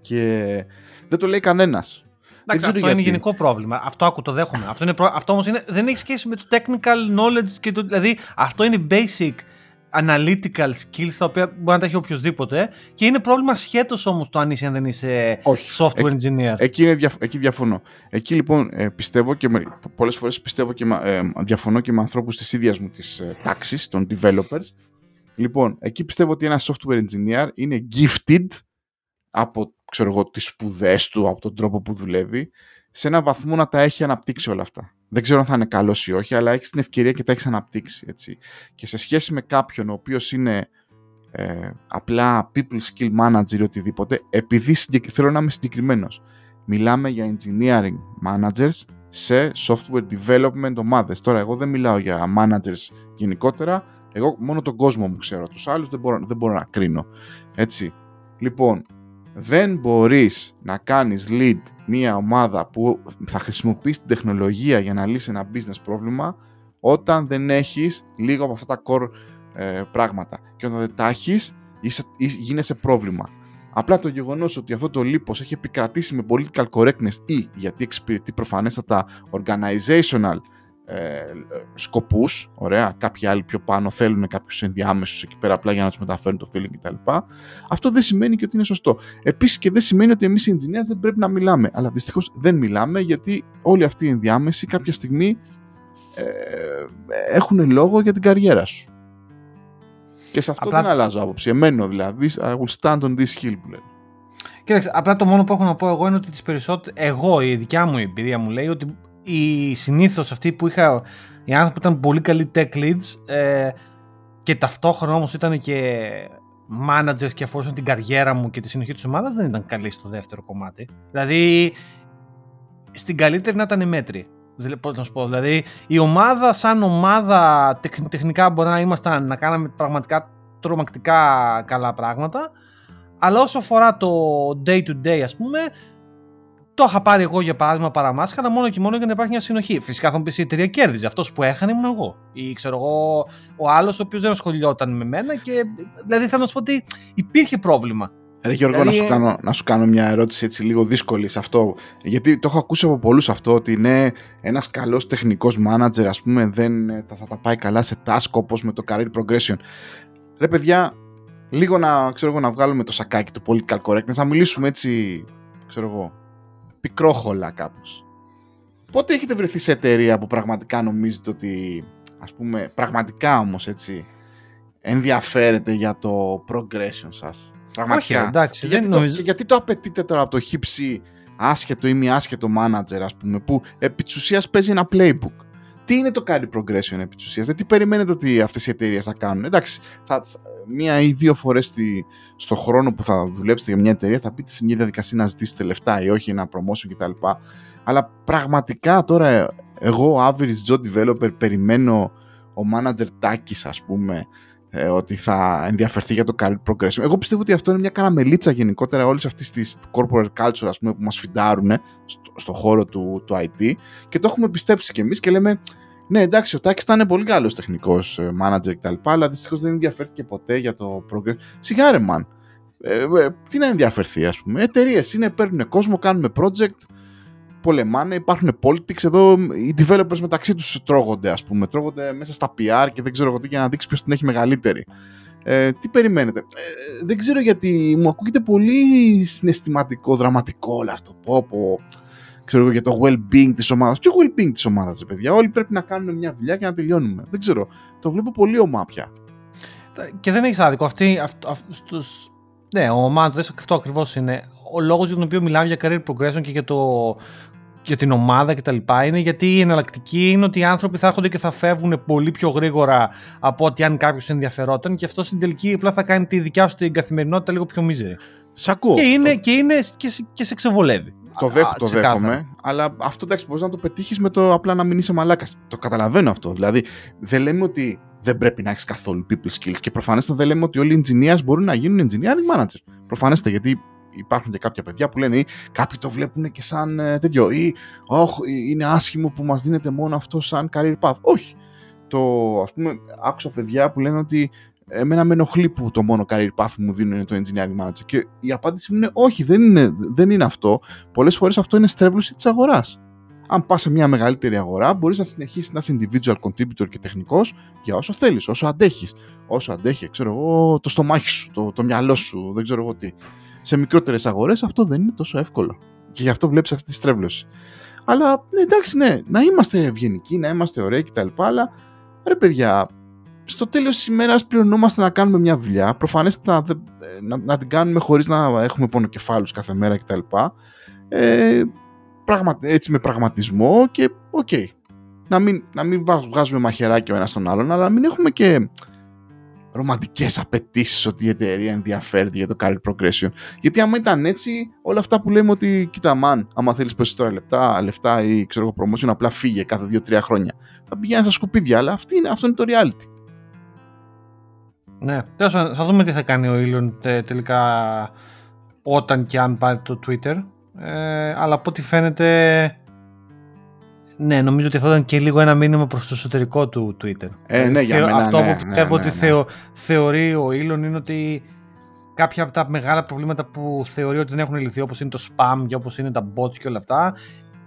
Και δεν το λέει κανένα. Εντάξει, αυτό είναι γενικό πρόβλημα. Αυτό άκου το δέχομαι. Αυτό, είναι αυτό όμως είναι, δεν έχει σχέση με το technical knowledge. Και το, δηλαδή αυτό είναι basic analytical skills τα οποία μπορεί να τα έχει οποιοδήποτε και είναι πρόβλημα σχέτω όμως το αν είσαι αν δεν είσαι software engineer. Εκεί, είναι, εκεί διαφωνώ. Εκεί λοιπόν ε, πιστεύω και πολλές φορές πιστεύω και ε, διαφωνώ και με ανθρώπους της ίδιας μου της ε, τάξης, των developers. Λοιπόν, εκεί πιστεύω ότι ένας software engineer είναι gifted από ξέρω εγώ, τις σπουδές του, από τον τρόπο που δουλεύει, σε ένα βαθμό να τα έχει αναπτύξει όλα αυτά. Δεν ξέρω αν θα είναι καλός ή όχι, αλλά έχεις την ευκαιρία και τα έχεις αναπτύξει. Έτσι. Και σε σχέση με κάποιον ο οποίος είναι ε, απλά people skill manager ή οτιδήποτε, επειδή θέλω να είμαι συγκεκριμένος. Μιλάμε για engineering managers σε software development ομάδες. Τώρα εγώ δεν μιλάω για managers γενικότερα, εγώ μόνο τον κόσμο μου ξέρω, τους άλλους δεν μπορώ, δεν μπορώ να κρίνω. Έτσι. Λοιπόν, δεν μπορείς να κάνεις lead μια ομάδα που θα χρησιμοποιήσει την τεχνολογία για να λύσει ένα business πρόβλημα όταν δεν έχεις λίγο από αυτά τα core ε, πράγματα. Και όταν δεν τα έχεις, γίνεσαι πρόβλημα. Απλά το γεγονός ότι αυτό το λίπος έχει επικρατήσει με political correctness ή γιατί εξυπηρετεί προφανέστατα organizational ε, σκοπούς, ωραία, κάποιοι άλλοι πιο πάνω θέλουν κάποιους ενδιάμεσους εκεί πέρα απλά για να τους μεταφέρουν το feeling κτλ. Αυτό δεν σημαίνει και ότι είναι σωστό. Επίσης και δεν σημαίνει ότι εμείς οι engineers δεν πρέπει να μιλάμε, αλλά δυστυχώς δεν μιλάμε γιατί όλοι αυτοί οι ενδιάμεσοι κάποια στιγμή ε, έχουν λόγο για την καριέρα σου. Και σε αυτό απλά... δεν αλλάζω άποψη. Εμένω δηλαδή, I will stand on this hill που λένε. Κοίταξε, απλά το μόνο που έχω να πω εγώ είναι ότι τις περισσότερες, εγώ η δικιά μου εμπειρία μου λέει ότι οι συνήθως αυτοί που είχα, οι άνθρωποι που ήταν πολύ καλοί tech leads ε, και ταυτόχρονα όμως ήταν και managers και αφορούσαν την καριέρα μου και τη συνοχή της ομάδας, δεν ήταν καλοί στο δεύτερο κομμάτι. Δηλαδή, στην καλύτερη να ήταν μέτρη. Πώς να σου πω, δηλαδή η ομάδα σαν ομάδα τεχνικά μπορεί να ήμασταν να κάναμε πραγματικά τρομακτικά καλά πράγματα αλλά όσο αφορά το day to day ας πούμε το είχα πάρει εγώ για παράδειγμα παραμάσχαλα μόνο και μόνο για να υπάρχει μια συνοχή. Φυσικά θα μου πεις η εταιρεία κέρδιζε. Αυτός που έχανε ήμουν εγώ. Ή ξέρω εγώ, ο άλλος ο οποίος δεν ασχολιόταν με μένα. Και δηλαδή θα να σου πω ότι υπήρχε πρόβλημα. Ρε Γιώργο, δηλαδή... να, σου κάνω, να σου κάνω μια ερώτηση έτσι λίγο δύσκολη σε αυτό. Γιατί το έχω ακούσει από πολλούς αυτό ότι είναι ένας καλός τεχνικός manager, ας πούμε, δεν θα, θα τα πάει καλά σε task όπως με το career progression. Ρε παιδιά, λίγο να, ξέρω εγώ, να βγάλουμε το σακάκι του political correctness, να μιλήσουμε έτσι, ξέρω εγώ, πικρόχολα κάπως. Πότε έχετε βρεθεί σε εταιρεία που πραγματικά νομίζετε ότι, ας πούμε, πραγματικά όμως έτσι, ενδιαφέρεται για το progression σας; Πραγματικά. Όχι, εντάξει, γιατί, το, γιατί το απαιτείτε τώρα από το χύψη άσχετο ή μη άσχετο manager, ας πούμε, που επί της ουσίας παίζει ένα playbook; Τι είναι το career progression επί της ουσίας, δεν τι περιμένετε ότι αυτές οι εταιρείες θα κάνουν; Εντάξει, θα, μία ή δύο φορές στο χρόνο που θα δουλέψετε για μια εταιρεία θα πείτε σε μια διαδικασία να ζητήσετε λεφτά ή όχι, ένα promotion κτλ. Αλλά πραγματικά τώρα εγώ, average job developer, περιμένω ο manager Τάκης ας πούμε ε, ότι θα ενδιαφερθεί για το career progression. Εγώ πιστεύω ότι αυτό είναι μια καραμελίτσα γενικότερα όλης αυτής της corporate culture ας πούμε, που μας φιντάρουν στο, στο χώρο του, του IT και το έχουμε πιστέψει κι εμείς και λέμε ναι, εντάξει, ο Τάκης ήταν πολύ καλός τεχνικός ε, manager κτλ. Αλλά δυστυχώς δεν ενδιαφέρθηκε ποτέ για το progress. Σιγάρε, man. Ε, ε, τι να ενδιαφερθεί, ας πούμε. Εταιρείες είναι, παίρνουν κόσμο, κάνουμε project, πολεμάνε, υπάρχουν politics. Εδώ οι developers μεταξύ τους τρώγονται, ας πούμε. Τρώγονται μέσα στα PR και δεν ξέρω εγώ τι για να δείξει ποιος την έχει μεγαλύτερη. Ε, τι περιμένετε; Ε, δεν ξέρω γιατί μου ακούγεται πολύ συναισθηματικό, δραματικό όλο αυτό. Πω, πω ξέρω εγώ, για το well-being της ομάδας. Ποιο well-being της ομάδας, παιδιά; Όλοι πρέπει να κάνουμε μια δουλειά και να τελειώνουμε. Δεν ξέρω. Το βλέπω πολύ ομά πια. Και δεν έχεις άδικο. Αυτοί, Ναι, ο Μάντο αυτό ακριβώς είναι. Ο λόγος για τον οποίο μιλάμε για career progression και για, το, για την ομάδα κτλ. είναι γιατί η εναλλακτική είναι ότι οι άνθρωποι θα έρχονται και θα φεύγουν πολύ πιο γρήγορα από ότι αν κάποιος ενδιαφερόταν και αυτό στην τελική απλά θα κάνει τη δικιά σου την καθημερινότητα λίγο πιο μίζερη. Σ' ακούω. Και είναι, και, είναι και, σε, και σε ξεβολεύει. Το, δέχ, το δέχομαι, αλλά αυτό εντάξει μπορείς να το πετύχεις με το απλά να μην είσαι μαλάκας. Το καταλαβαίνω αυτό. Δηλαδή, δεν λέμε ότι δεν πρέπει να έχεις καθόλου people skills και προφανέστατα δεν λέμε ότι όλοι οι engineers μπορούν να γίνουν engineering manager. Προφανέστατα γιατί υπάρχουν και κάποια παιδιά που λένε ή κάποιοι το βλέπουν και σαν ε, τέτοιο ή oh, είναι άσχημο που μας δίνεται μόνο αυτό σαν career path. Όχι. Το, ας πούμε, άκουσα παιδιά που λένε ότι εμένα με ενοχλεί που το μόνο career path μου δίνουν είναι το engineering manager και η απάντηση μου είναι όχι, δεν είναι, δεν είναι αυτό. Πολλές φορές αυτό είναι στρέβλωση της αγοράς αν πας σε μια μεγαλύτερη αγορά, μπορείς να συνεχίσεις να είσαι individual contributor και τεχνικός για όσο θέλεις, όσο αντέχεις. Όσο αντέχει, ξέρω εγώ, το στομάχι σου, το, το μυαλό σου, δεν ξέρω εγώ τι. Σε μικρότερες αγορές αυτό δεν είναι τόσο εύκολο. Και γι' αυτό βλέπεις αυτή τη στρέβλωση. Αλλά ναι, εντάξει, ναι, να είμαστε ευγενικοί, να είμαστε ωραίοι κτλ. Αλλά ρε παιδιά, στο τέλος της ημέρας πληρωνόμαστε να κάνουμε μια δουλειά. Προφανέστατα να, να, να την κάνουμε χωρίς να έχουμε πονοκεφάλους κάθε μέρα κτλ. Ε, έτσι με πραγματισμό και OK. Okay. Να μην, να μην βγάζουμε μαχαιράκι ο ένας τον άλλον, αλλά να μην έχουμε και ρομαντικές απαιτήσεις ότι η εταιρεία ενδιαφέρεται για το career progression. Γιατί άμα ήταν έτσι, όλα αυτά που λέμε ότι κοίτα, man, άμα θέλεις περισσότερα λεπτά, λεφτά ή ξέρω εγώ promotion, απλά φύγε κάθε 2-3 χρόνια. Θα πηγαίνεις στα σκουπίδια, αλλά αυτή είναι, αυτό είναι το reality. Ναι, θα δούμε τι θα κάνει ο Elon τελικά όταν και αν πάρει το Twitter. Ε, αλλά από ό,τι φαίνεται ναι, νομίζω ότι αυτό ήταν και λίγο ένα μήνυμα προς το εσωτερικό του Twitter. Ε, ναι, για μένα, αυτό ναι, που πιστεύω ναι, ότι ναι. θεωρεί ο Elon είναι ότι κάποια από τα μεγάλα προβλήματα που θεωρεί ότι δεν έχουν λυθεί όπως είναι το spam και όπως είναι τα bots και όλα αυτά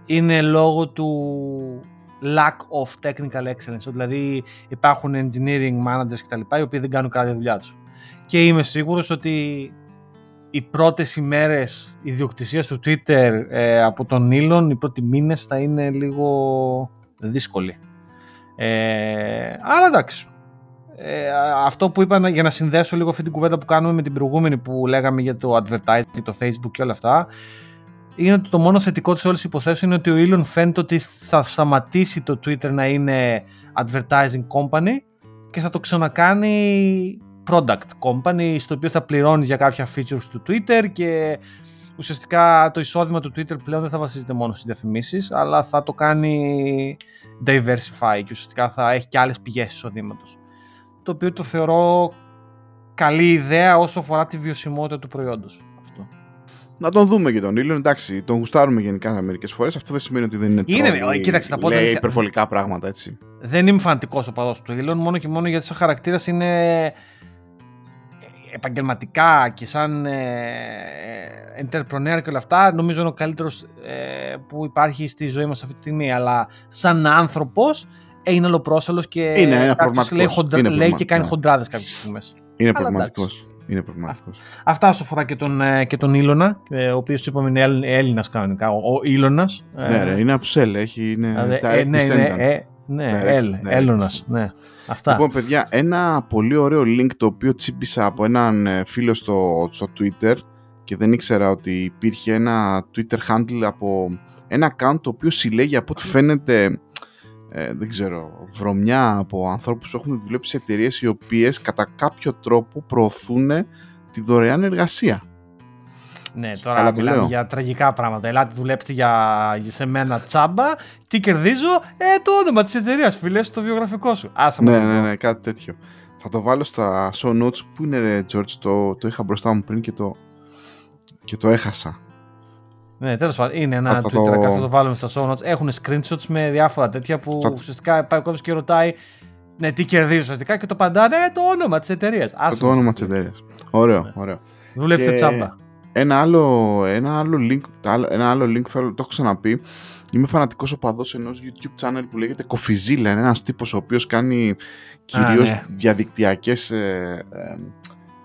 είναι λόγω του lack of technical excellence. Δηλαδή υπάρχουν engineering managers κτλ. οι οποίοι δεν κάνουν καλά τη δουλειά τους. Και είμαι σίγουρος ότι οι πρώτες ημέρες ιδιοκτησίας του Twitter ε, από τον Elon, οι πρώτοι μήνες θα είναι λίγο δύσκολοι. Ε, αλλά εντάξει. Ε, αυτό που είπα για να συνδέσω λίγο αυτή την κουβέντα που κάνουμε με την προηγούμενη που λέγαμε για το advertising, το facebook και όλα αυτά είναι ότι το μόνο θετικό της όλης υποθέσεις είναι ότι ο Elon φαίνεται ότι θα σταματήσει το Twitter να είναι advertising company και θα το ξανακάνει product company στο οποίο θα πληρώνεις για κάποια features του Twitter και ουσιαστικά το εισόδημα του Twitter πλέον δεν θα βασίζεται μόνο στις διαφημίσεις αλλά θα το κάνει diversify και ουσιαστικά θα έχει και άλλες πηγές εισοδήματος το οποίο το θεωρώ καλή ιδέα όσο αφορά τη βιωσιμότητα του προϊόντος. Αυτό. Να τον δούμε και τον Ήλιο. Εντάξει, τον γουστάρουμε γενικά μερικές φορές. Αυτό δεν σημαίνει ότι δεν είναι Είναι, τρόλι, κοίταξε, θα πω λέει υπερβολικά πράγματα έτσι. Δεν είμαι φαντικό οπαδό του Ήλιον, μόνο και μόνο γιατί σαν χαρακτήρας είναι επαγγελματικά και σαν ε, ε, entrepreneur και όλα αυτά, νομίζω είναι ο καλύτερος ε, που υπάρχει στη ζωή μας αυτή τη στιγμή. Αλλά σαν άνθρωπος ε, είναι αλλοπρόσαλος και είναι, λέει, χοντρα... είναι λέει και κάνει ναι. χοντράδες κάποιες στιγμές. Είναι πραγματικός. Είναι πραγματικός. Αυτά όσο αφορά και τον, ε, και τον Ήλωνα, ο οποίος είπαμε είναι Έλληνας κανονικά. Ο, ο Ήλωνας. Ναι, ρε, είναι από τους L, έχει, είναι ε, ναι, ναι, ναι, Ελ, Έλλονας, ναι. Αυτά. Λοιπόν, παιδιά, ένα πολύ ωραίο link το οποίο τσίπησα από έναν ε, φίλο στο, στο Twitter και δεν ήξερα ότι υπήρχε ένα Twitter handle από ένα account το οποίο συλλέγει από ό,τι φαίνεται ε, δεν ξέρω, βρωμιά από ανθρώπους που έχουν δουλέψει σε εταιρείες οι οποίες κατά κάποιο τρόπο προωθούν τη δωρεάν εργασία. Ναι, τώρα Αλλά μιλάμε για τραγικά πράγματα. Ελάτε, δουλέψτε για, για σε μένα τσάμπα. Τι κερδίζω, ε, το όνομα της εταιρείας, φίλε, στο βιογραφικό σου. Άσα ναι, ναι, ναι, κάτι τέτοιο. Θα το βάλω στα show notes. Πού είναι, ρε, George, το, το είχα μπροστά μου πριν και το, και το έχασα. Ναι, τέλος πάντων. Είναι ένα Twitter το... θα το βάλουμε στα show notes. Έχουν screenshots με διάφορα τέτοια που θα... ουσιαστικά πάει ο κόσμος και ρωτάει ναι, τι κερδίζει ουσιαστικά; και το παντάνε ε, το όνομα της εταιρείας. Το, όνομα της εταιρείας. Ωραίο, ναι. ωραίο. Δουλέψτε και... τσάμπα. Ένα άλλο, ένα άλλο link, ένα άλλο link το έχω ξαναπεί. Είμαι φανατικός οπαδός ενός YouTube channel που λέγεται Κοφιζίλα. Είναι ένας τύπος ο οποίος κάνει κυρίως ναι. διαδικτυακές ε, ε,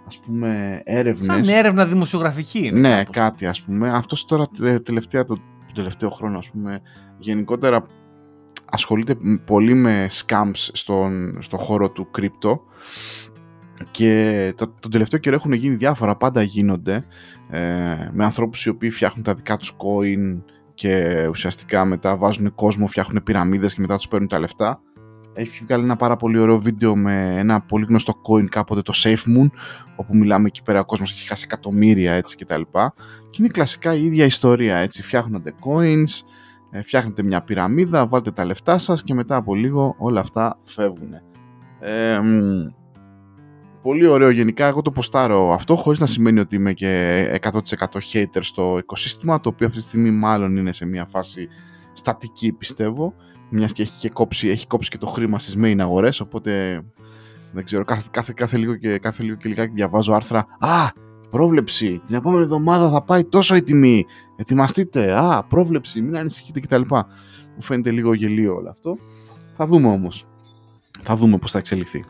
ας πούμε έρευνες. Σαν έρευνα δημοσιογραφική είναι. Ναι, κάτι ας πούμε. Αυτός τώρα τελευταία, το, το τελευταίο χρόνο ας πούμε γενικότερα ασχολείται πολύ με scams στον, στον χώρο του crypto και το, τον τελευταίο καιρό έχουν γίνει διάφορα, πάντα γίνονται ε, με ανθρώπους οι οποίοι φτιάχνουν τα δικά τους coin και ουσιαστικά μετά βάζουν κόσμο, φτιάχνουν πυραμίδες και μετά τους παίρνουν τα λεφτά. Έχει βγάλει ένα πάρα πολύ ωραίο βίντεο με ένα πολύ γνωστό coin κάποτε το Safe Moon όπου μιλάμε εκεί πέρα ο κόσμος έχει χάσει εκατομμύρια έτσι και τα λοιπά και είναι κλασικά η ίδια ιστορία έτσι φτιάχνονται coins, ε, φτιάχνετε μια πυραμίδα, βάλτε τα λεφτά σας και μετά από λίγο όλα αυτά φεύγουν. Ε, πολύ ωραίο γενικά. Εγώ το ποστάρω αυτό χωρίς να σημαίνει ότι είμαι και 100% hater στο οικοσύστημα το οποίο αυτή τη στιγμή μάλλον είναι σε μια φάση στατική πιστεύω μιας και έχει, και κόψει, έχει κόψει και το χρήμα στις main αγορές οπότε δεν ξέρω κάθε, κάθε, κάθε λίγο και κάθε λίγο και λιγάκι διαβάζω άρθρα «Α, πρόβλεψη, την επόμενη εβδομάδα θα πάει τόσο η τιμή, ετοιμαστείτε, α, πρόβλεψη, μην ανησυχείτε κτλ». Μου φαίνεται λίγο γελίο όλο αυτό. Θα δούμε όμως. Θα δούμε πώς θα εξελιχθεί.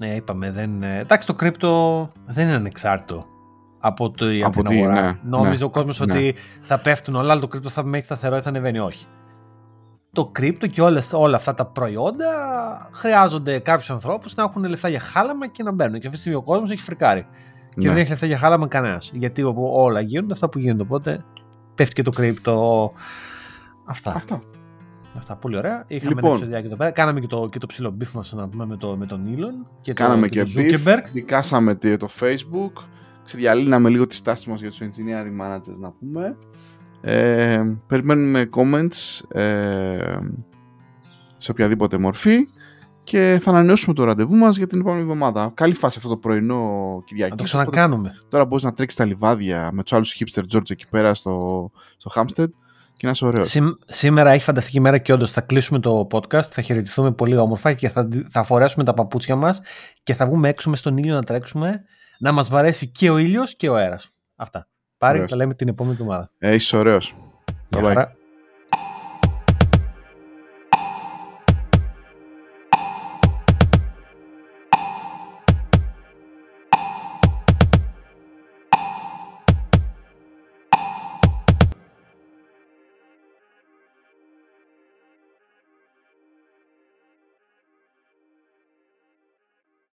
Ναι, είπαμε. Δεν... Ε, εντάξει, το κρύπτο δεν είναι ανεξάρτητο από, το, από την αγορά. Ναι, Νόμιζε ναι, ο κόσμος ναι. ότι θα πέφτουν όλα, αλλά το κρύπτο θα μένει σταθερό έτσι θα ανεβαίνει. Όχι. Το κρύπτο και όλες, όλα αυτά τα προϊόντα χρειάζονται κάποιους ανθρώπους να έχουν λεφτά για χάλαμα και να μπαίνουν. Και αυτή τη στιγμή ο κόσμος έχει φρικάρει. Και δεν έχει λεφτά για χάλαμα κανένας. Γιατί όλα γίνονται αυτά που γίνονται. Οπότε πέφτει και το crypto. Αυτά. Αυτά. Αυτά πολύ ωραία. Είχαμε λοιπόν, ένα επεισοδιάκι εδώ πέρα. Κάναμε και το, και το ψιλό beef μας να πούμε με, το, με τον Elon. Και κάναμε το, και, και beef, δικάσαμε το facebook. Ξεδιαλύναμε λίγο τη στάση μας για τους engineering managers να πούμε. Ε, περιμένουμε comments ε, σε οποιαδήποτε μορφή και θα ανανεώσουμε το ραντεβού μας για την επόμενη εβδομάδα. Καλή φάση αυτό το πρωινό Κυριακή. Να το ξανακάνουμε. Τώρα μπορείς να τρέξεις τα λιβάδια με τους άλλους hipster George εκεί πέρα στο, στο Hampstead και να είσαι ωραίος. σήμερα έχει φανταστική μέρα και όντως θα κλείσουμε το podcast, θα χαιρετηθούμε πολύ όμορφα και θα, θα φορέσουμε τα παπούτσια μας και θα βγούμε έξω μες στον ήλιο να τρέξουμε, να μας βαρέσει και ο ήλιος και ο αέρας. Αυτά. Πάρει, τα λέμε την επόμενη εβδομάδα. Ε, είσαι ωραίος. Bye bye.